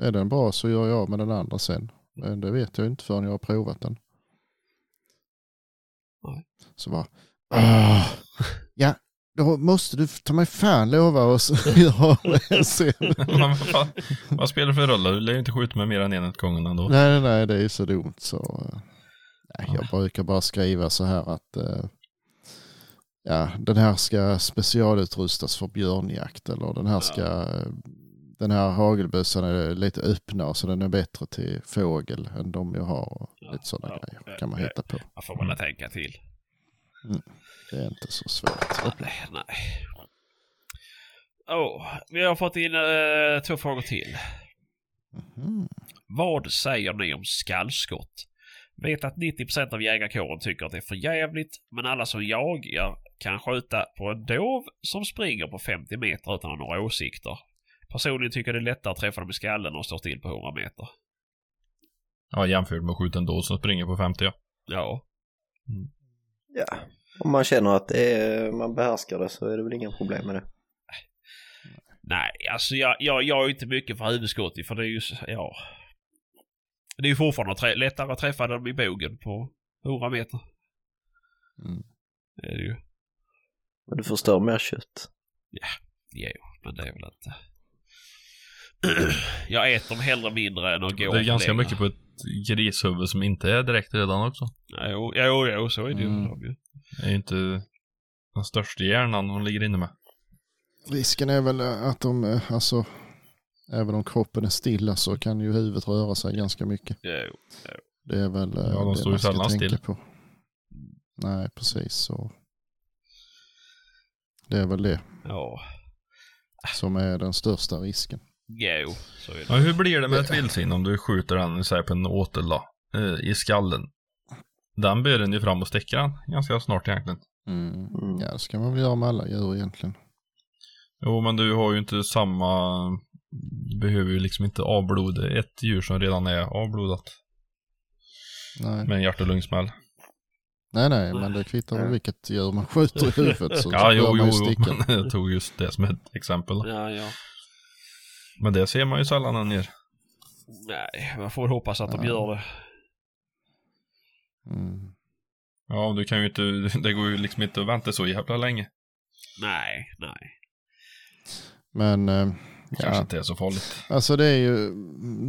är den bra så gör jag med den andra sen. Men det vet jag inte förrän jag har provat den. Så bara, "Ah, ja, då måste du ta mig fan lova oss att göra det sen. Men vad, fan, vad spelar det för roll? Du lär ju inte skjuta med mer än en åt gången ändå. Nej, nej, det är ju så dumt så. eh, Nej, jag brukar bara skriva så här att eh, ja, den här ska specialutrustas för björnjakt eller den här ska, den här hagelbössan är lite öppnare så den är bättre till fågel än de jag har. Och Ja, lite sådana ja, grejer kan man hitta på. Man får väl tänka till. Det är inte så svårt. Nej, nej. Oh, vi har fått in eh, två frågor till. Mhm. Vad säger ni om skallskott? Vet att 90% av jägarkåren tycker att det är för jävligt, men alla som jagar kan skjuta på en dov som springer på 50 meter utan att ha några åsikter. Personligen tycker jag det är lättare att träffa dem i skallen och stå still på 100 meter. Ja, jämfört med att skjuta en då som springer på 50 ja. Ja. Ja, om man känner att det är, man behärskar det så är det väl inga problem med det. Nej, alltså jag, jag, jag är inte mycket för huvudskott för det är ju, ja. Det är ju fortfarande trä, lättare att träffa dem i bågen på 100 meter. Mm. Det är det ju. Men du förstör mer kött. Jo, men det är väl inte... jag äter dem hellre mindre än att gå Det är ganska längre. mycket på ett grishuvud som inte är direkt redan också. Jo, jo, jo, så är det ju. Mm. Det är ju inte den största hjärnan hon ligger inne med. Risken är väl att de, eh, alltså, även om kroppen är stilla så kan ju huvudet röra sig ganska mycket. Jo. Det är väl eh, Ja, de det står man ska sällan tänka still. på. Nej, precis så. Det är väl det Ja. som är den största risken. Jo, så är det. Ja, hur blir det med ett vildsvin om du skjuter den här på en åtel då, eh, i skallen? Den bär den ju fram och sticker den ganska snart egentligen. Mm. Mm. Ja, det ska man väl göra med alla djur egentligen. Jo, men du har ju inte samma... Du behöver ju liksom inte avbloda ett djur som redan är avblodat Nej, med en hjärt och lungsmäll. nej, nej, men det kvittar väl vilket djur man skjuter i huvudet så Ja, bör jo, jo, jo, sticka. men jag tog just det som ett exempel. Ja, ja. Men det ser man ju sällan än gör. Nej, man får hoppas att de Ja. gör det. Mm. Ja, du kan ju inte, det går ju liksom inte att vänta så jävla länge. Nej, nej. Men eh, Kanske ja, inte är så farligt. alltså det är ju,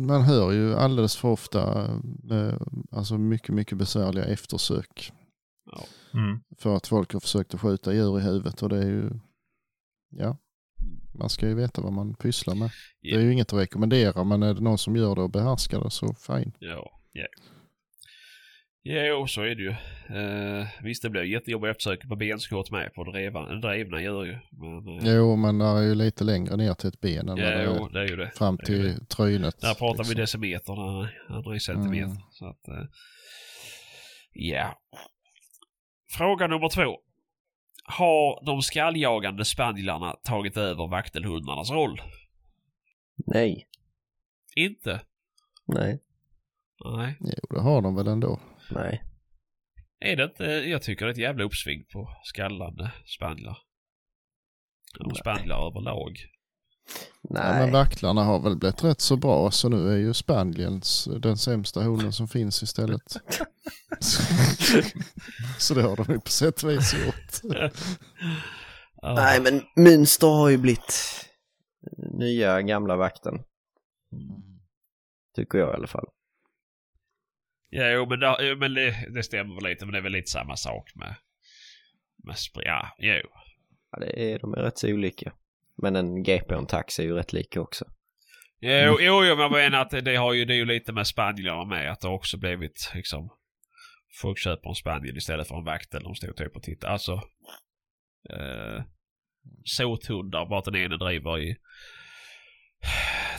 man hör ju alldeles för ofta eh, alltså mycket, mycket besvärliga eftersök Mm. för att folk har försökt att skjuta djur i huvudet och det är ju, ja, man ska ju veta vad man pysslar med. Det är ju inget att rekommendera men är det någon som gör det och behärskar det så fine. Ja, ja. Jo, så är det ju. Uh, visst, det blir jättejobbigt eftersök på benskott med på drevna djur ju. Men, uh, Jo, men det är ju lite längre ner till ett ben än det jo, det är ju det. fram det till trynet. Där pratar vi liksom. decimeter, där andra centimeter. Mm. Så att, eh, ja. Fråga nummer två. Har de skalljagande spanilarna tagit över vaktelhundarnas roll? Nej. Inte? Nej. Nej. Jo, det har de väl ändå. Nej. Är det inte? Jag tycker det är ett jävla uppsving på skallande spanilar. Och Nej. spanilar överlag. Ja, men Nej. vaktlarna har väl blivit rätt så bra så nu är ju spaniels den sämsta hunden som finns istället. så det har de ju på sätt och vis gjort. Ja. Nej, men mönster har ju blivit nya gamla vakten. Tycker jag i alla fall. Ja, jo, men, det, jo, men det, det stämmer väl lite. Men det är väl lite samma sak med... med spr- ja, jo. Ja, det är, de är rätt så olika. Men en GP och en tax är ju rätt lika också. Jo, jo, jo, men jag menar att det, har ju, det är ju lite med spanjorna med. Att det har också blivit liksom... Folk köper en spaniel istället för en vaktel. De står typ och tittar. Alltså... Eh, såthundar. Bara att den ene driver i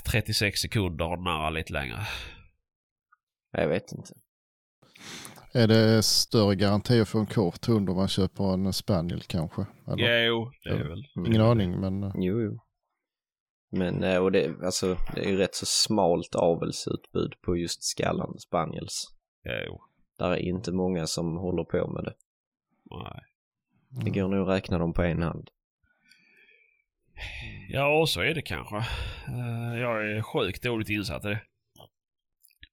36 sekunder och den andra lite längre. Jag vet inte. Är det större garanti att få en kort hund om man köper en spaniel kanske? Eller? Jo, det är väl... Ingen aning men eh, Jo, jo. Men, eh, och det, alltså, det är ju rätt så smalt avelsutbud på just skallande spaniels. Jo. Där är inte många som håller på med det. Nej. Det går nog att räkna dem på en hand. Ja, så är det kanske. Eh, Jag är sjukt dåligt insatt i det.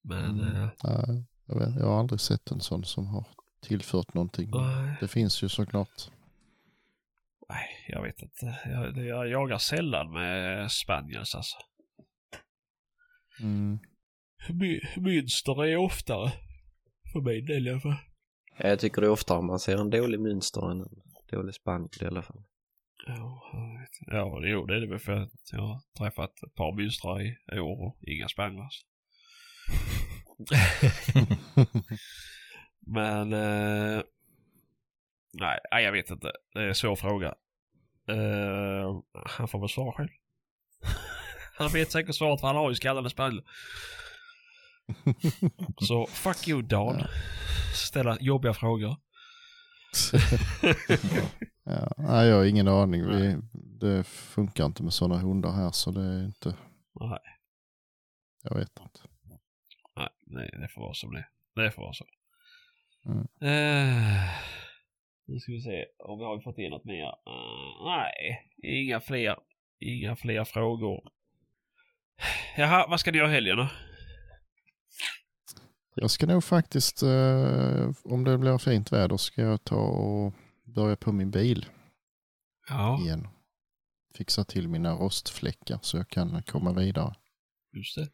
Men... eh, Nej, jag, vet, jag har aldrig sett en sån som har tillfört någonting. Nej. Det finns ju såklart. Nej, jag vet inte. Jag, jag jagar sällan med spaniels alltså. Mm. My, mönster är oftare. För min del i alla fall. Ja, Jag tycker det är oftare man ser en dålig mönster än en dålig spaniel i alla fall. Ja, jag vet. ja jo, det är det väl för att jag har träffat ett par mönstrar i år och inga spaniels. Men... Eh, nej, jag vet inte. Det är en svår fråga. Eh, han får väl svara själv. han vet säkert svaret för han har ju skallande spaniel. Så fuck you Dan. Ställa jobbiga frågor. ja, nej, jag har ingen aning. Vi, det funkar inte med sådana hundar här så det är inte. Nej. Jag vet inte. Nej, det får vara som det är. Det får vara så. Mm. Eh, nu ska vi se om vi har fått in något mer. Eh, nej, inga fler. Inga fler frågor. Jaha, vad ska ni göra helgen då? Jag ska nog faktiskt, eh, om det blir fint väder, ska jag ta och börja på min bil Ja, igen. Fixa till mina rostfläckar så jag kan komma vidare. just det.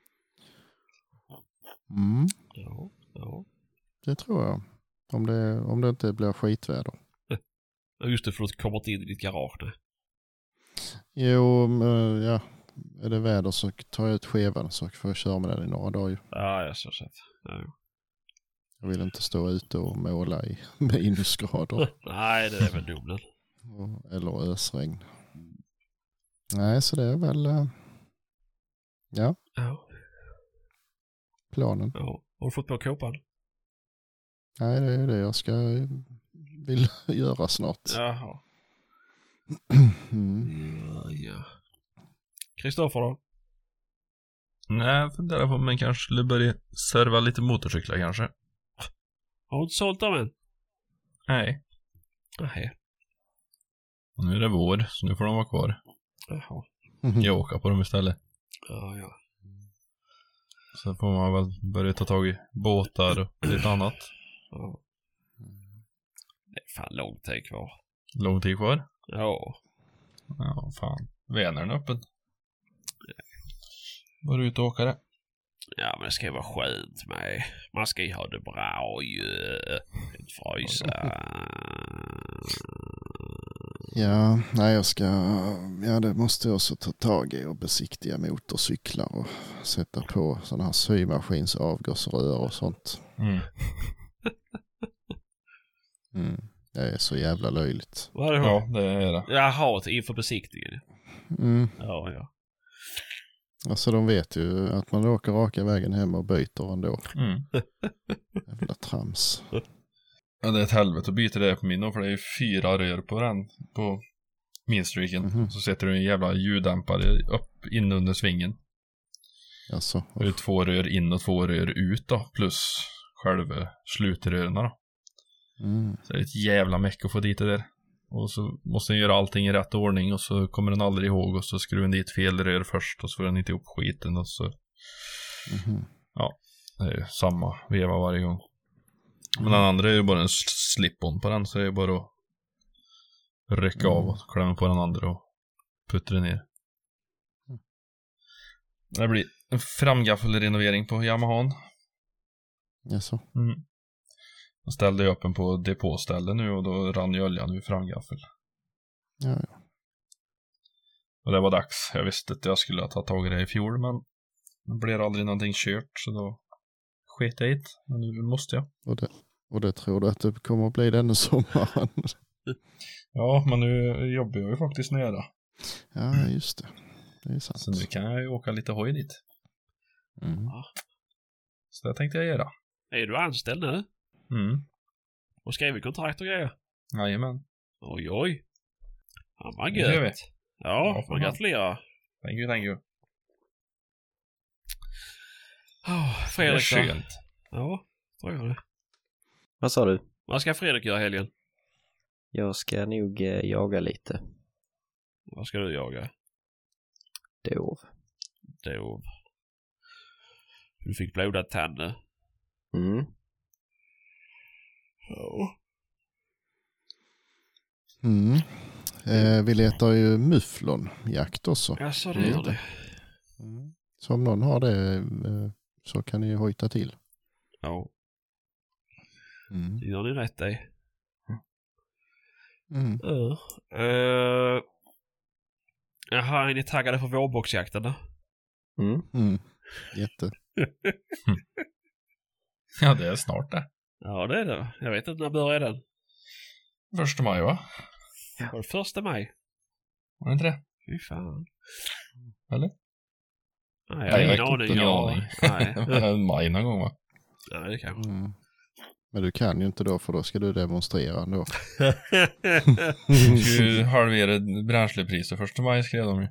Mm, Ja, ja. det tror jag. Om det, om det inte blir skitväder. Just det, för du kommer inte in i ditt garage nu. Jo, ja. Är det väder så tar jag ett skevan så får jag köra med den i några dagar. Ja, jag så sett. Ja. Jag vill inte stå ute och måla i minusgrader Nej, det är väl och- eller ösregn. Nej, så det är väl eh, ja, Ja, planen. ja. Har du fått på kåpan? Nej, det är det jag ska vill göra snart. Jaha. Mm. Ja, ja. Kristoffer då? Nej, jag funderar på om man kanske skulle börja serva lite motorcyklar kanske. Har du inte sålt dem än? Nej. Nej. Och nu är det vår, så nu får de vara kvar. Jaha. Jag åker på dem istället. Ja, ja. Så får man väl börja ta tag i båtar och lite annat. Det är fan lång tid kvar. Lång tid kvar. Ja. Ja, fan. Vänern är öppen. Bara ut och åka det. Ja, men det ska ju vara skönt med. Man ska ju ha det bra ju. Inte frysa. Ja, nej jag ska, ja det måste jag också ta tag i och besiktiga motorcyklar och sätta på sådana här symaskins avgasrör och sånt. Mm. Mm. Det är så jävla löjligt. Vad är det? Ja, det är det. Jaha, inför besiktningen. Mm. Ja, ja. Alltså de vet ju att man åker raka vägen hem och byter ändå. Mm. Jävla trams. Ja, det är ett helvete att byta det på min för det är ju fyra rör på den, på min streaken. Mhm. Så sätter du en jävla ljuddämpare upp in under svingen. Alltså, Det är två rör in och två rör ut då, plus själva slutrören då. mm. Så det är ett jävla meck att få dit det där. Och så måste den göra allting i rätt ordning och så kommer den aldrig ihåg och så skruvar den dit fel rör först och så får den inte ihop skiten och så Mhm. det är ju samma veva varje gång. Men den andra är ju bara en slip-on på den så det är bara att rycka av och klämma på den andra och puttra ner. Det blir en framgaffelrenovering på Yamahan. Jaså? Mm. Jag ställde upp den på depåställe nu och då rann ju oljan ur framgaffel. Ja, ja. Och det var dags. Jag visste att jag skulle ha tagit tag i det i fjol men det blev aldrig någonting kört så då sket jag i det. Men nu måste jag. Och, det, och det tror du att det kommer att bli denna sommaren? Ja, men nu jobbar jag ju faktiskt nära. ja, just det. Det är sant. Så nu kan jag ju åka lite hoj dit. Mm. Så det tänkte jag göra. Är du anställd nu? Mm. Och skrivit kontrakt och grejer? Jajamän. Oj, oj. Han var Det gött. Ja, Ja, man gratulerar. Thank you, thank you. Oh, Det är Fredrik då? skönt. Ja, tror jag det. Vad sa du? Vad ska Fredrik göra helgen? Jag ska nog eh, jaga lite. Vad ska du jaga? Dov. Dov. Du fick blodad tand nu. Mm. Mm. Eh, vi letar ju mufflonjakt också. Jaså, det gör det. Mm. Så om någon har det eh, så kan ni hojta till. Ja, Mm. det gör ni rätt i. Mm. Ja. Uh, jaha, är ni taggade för vårboxjakten då? Mm. Mm. Jätte. Ja, det är snart det. Ja, det är det. Jag vet inte när börjar den? Första maj, va? Var det första maj? Var det inte det? Fy fan. Eller? Nej, jag har ingen aning. ingen Jag- aning. Nej. maj någon gång, va? Nej, det kanske. Mm. Men du kan ju inte då för då ska du demonstrera ändå. Vi ska ju halvera bränslepriset första maj skrev de ju.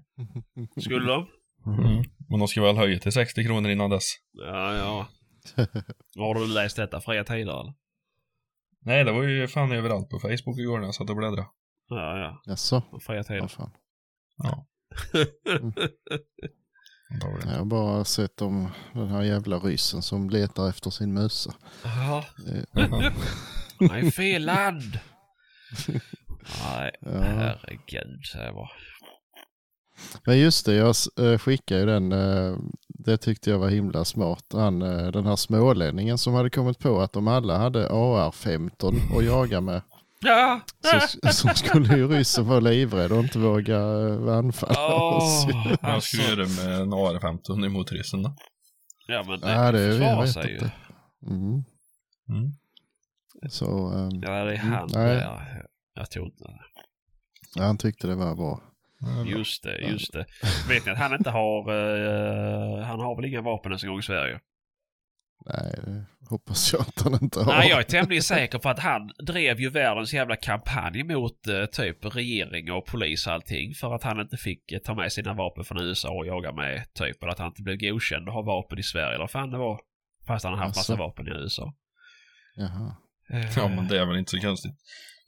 Skulle de? Mm. Men de ska väl höja till 60 kronor innan dess. Ja, ja. Har du läst detta fria tider eller? Nej, det var ju fan överallt på Facebook igår när jag satt och bläddrade. Ja, ja. Jaså? Fria tider. Vad fan. Ja. Antagligen. Jag har bara sett om den här jävla ryssen som letar efter sin mössa. Jaha. Eh, Nej, fel land! Nej, Ja. herregud säger jag bara. Men just det, jag eh, skickade ju den. Det tyckte jag var himla smart. Han, eh, den här smålänningen som hade kommit på att de alla hade AR-15 att jaga med. Ja! Så, så skulle ju ryssen vara livrädd och inte våga eh, anfalla oss. Åh, Vad alltså. du göra med en AR-15 emot ryssen då? Ja, men det, Ja, det jag försvarar vet sig ju. inte. Mm. Mm. Så eh, Ja, det är han Nej. där. Jag tror inte det. han tyckte det var bra. Just det, just det. Vet ni att han inte har... eh, han har väl inga vapen ens en gång i Sverige? Nej, det hoppas jag att han inte har. Nej, jag är tämligen säker på att han drev ju världens jävla kampanj mot eh, typ regering och polis och allting. För att han inte fick eh, ta med sina vapen från USA och jaga med typ. Eller att han inte blev godkänd att ha vapen i Sverige eller fan det var. Fast han har haft massa Asså. vapen i USA. Jaha. Eh, Ja, men det är väl inte så konstigt.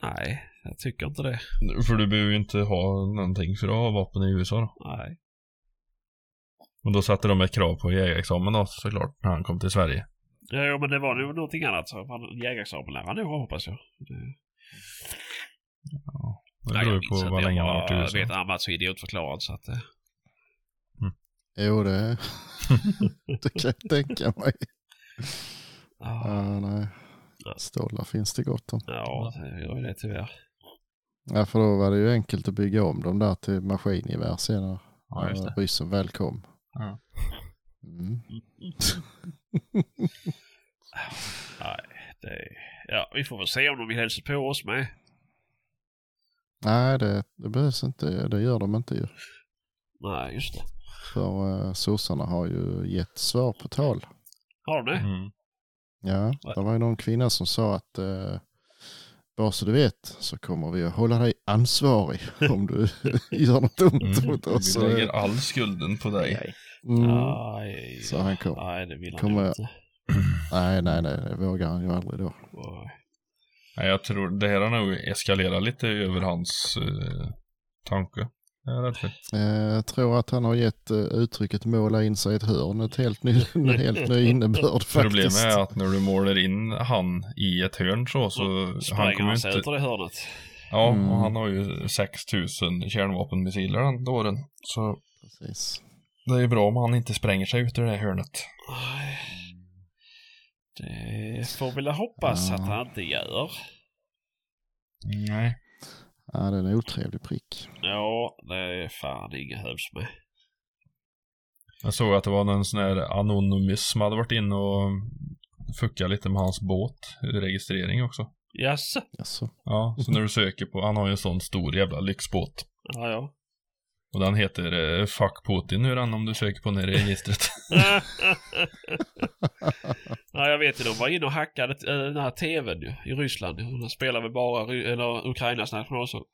Nej, jag tycker inte det. För du behöver ju inte ha någonting för att ha vapen i USA då. Nej. Och då satte de ett krav på jägarexamen då såklart när han kom till Sverige. Ja, men det var nog någonting annat. Jägarexamen lär han nog ha hoppas jag. Det... Det Nej, beror jag ju på vad Jag länge han har varit i USA. vet att han varit så idiotförklarad så att... eh, Jo, det, det kan jag tänka mig. Ja, Ja, nej. Ja. Stålar finns det gott om. ja det gör ju det tyvärr. Ja, för då var det ju enkelt att bygga om dem där till maskingevär senare. Ja, just det. Ryssen väl kom. Ja. Mm. Nej, det... Ja, vi får väl se om de vill hälsa på oss med. Nej, det, det behövs inte. Det gör de inte ju. Nej, just det. För uh, sossarna har ju gett svar på tal. Har de det? Mm. Ja, det var ju någon kvinna som sa att uh, bara så du vet så kommer vi att hålla dig ansvarig om du gör något ont Mm. mot oss. Vi lägger all skulden på dig. Nej. Mm. Nej, Så han kom. Nej, det vill han Kommer inte. Nej, nej, nej, det vågar han ju aldrig då. Nej. Nej, jag tror det här har nog eskalerat lite över hans eh, tanke. Eh, Jag tror att han har gett eh, uttrycket måla in sig i ett hörn ett helt ny, en helt ny innebörd faktiskt. Problemet är att när du målar in han i ett hörn så, så han kommer han sig inte... ut ur det hörnet? Ja, Mm. och han har ju 6000 kärnvapenmissiler den dåren. Så Precis. det är ju bra om han inte spränger sig ut ur det här hörnet. Det får vi hoppas Ja. att han inte gör. Nej. Ja, det är en otrevlig prick. Ja, det är fan inget hövs med. Jag såg att det var någon sån här Anonymous som hade varit inne och fuckat lite med hans båt, registrering också. Jaså? Jaså? Ja, så när du söker på, han har ju en sån stor jävla lyxbåt. Ja, ja. Och den heter eh, Fuck Putin nu den om du söker på den i registret. ja, jag vet ju, de var inne och hackade eh, den här tvn ju, i Ryssland. De spelar väl bara Ry- eller Ukrainas nationalsång.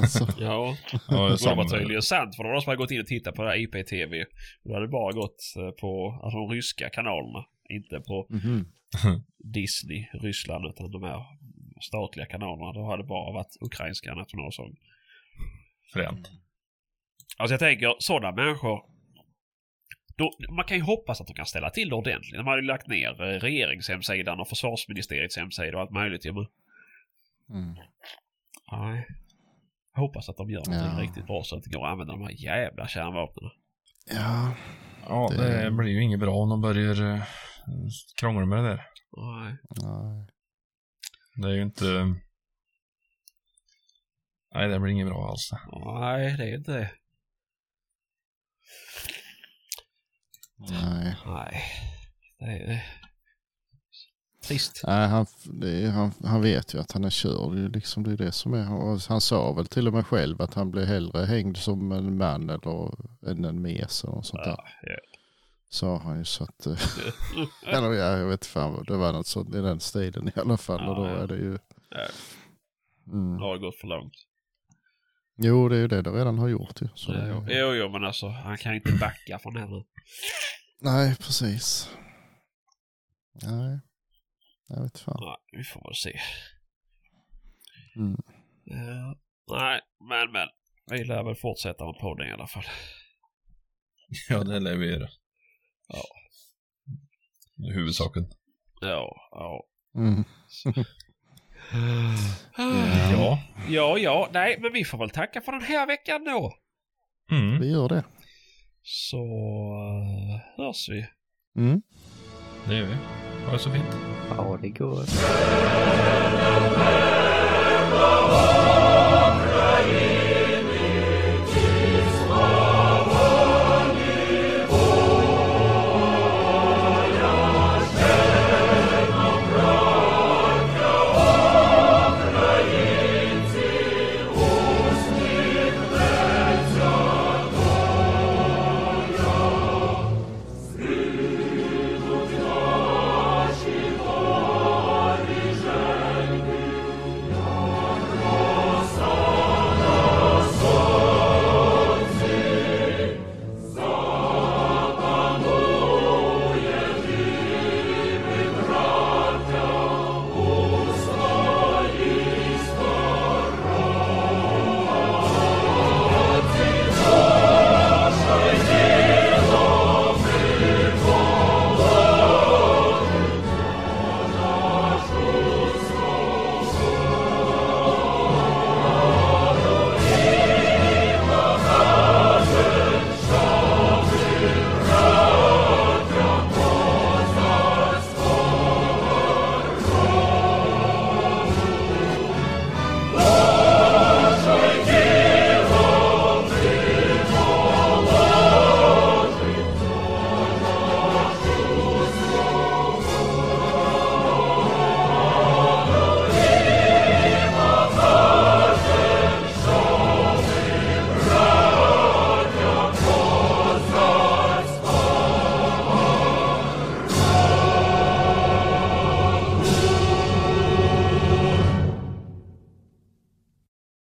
Alltså, Ja, Ja, det var tydligen sant för det var de som hade gått in och tittat på det här IPTV. Det hade bara gått eh, på alltså, de ryska kanalerna. Inte på mhm. Disney, Ryssland, utan de här statliga kanalerna. Då hade det bara varit ukrainska nationalsång. Fränt. Alltså jag tänker, sådana människor. Då, man kan ju hoppas att de kan ställa till det ordentligt. De hade ju lagt ner eh, regeringshemsidan och försvarsministeriets hemsida och allt möjligt. Ja, men, Mm. nej. Jag hoppas att de gör någonting Ja. riktigt bra så att det går att använda de här jävla kärnvapnen. Ja, Ja, Det- det blir ju inget bra om de börjar eh, krångla med det där. Nej. nej. Det är ju inte... Nej, det blir inget bra alls. Nej, det är inte det. Nej. Nej. Det är trist. Nej, han, det är, han, han vet ju att han är körd. Det är liksom det, är det som är. Han sa väl till och med själv att han blir hellre hängd som en man eller än en mes och sånt där. Ja, ja. Sa han ju så att... eh, eller ja, jag vet fan det var något sånt i den stilen i alla fall. och då Ja, ja. är det ju... Ja. Mm. Det har gått för långt. Jo, det är ju det det redan har gjort ju. Så, Jo, jo, jo, men alltså han kan inte backa från det nu. Nej, precis. Nej, jag vet fan. Nej, vi får väl se. Mm. Ja. Nej, men men. Vi lär väl fortsätta med podden i alla fall. Ja, det lär vi göra. Ja. Det är huvudsaken. Ja, ja. Mm. Ja. Ja, ja, nej, men vi får väl tacka för den här veckan då. Mm. Vi gör det. Så uh, hörs vi. Mm. Det gör vi. Ha det så fint. Ja, det går.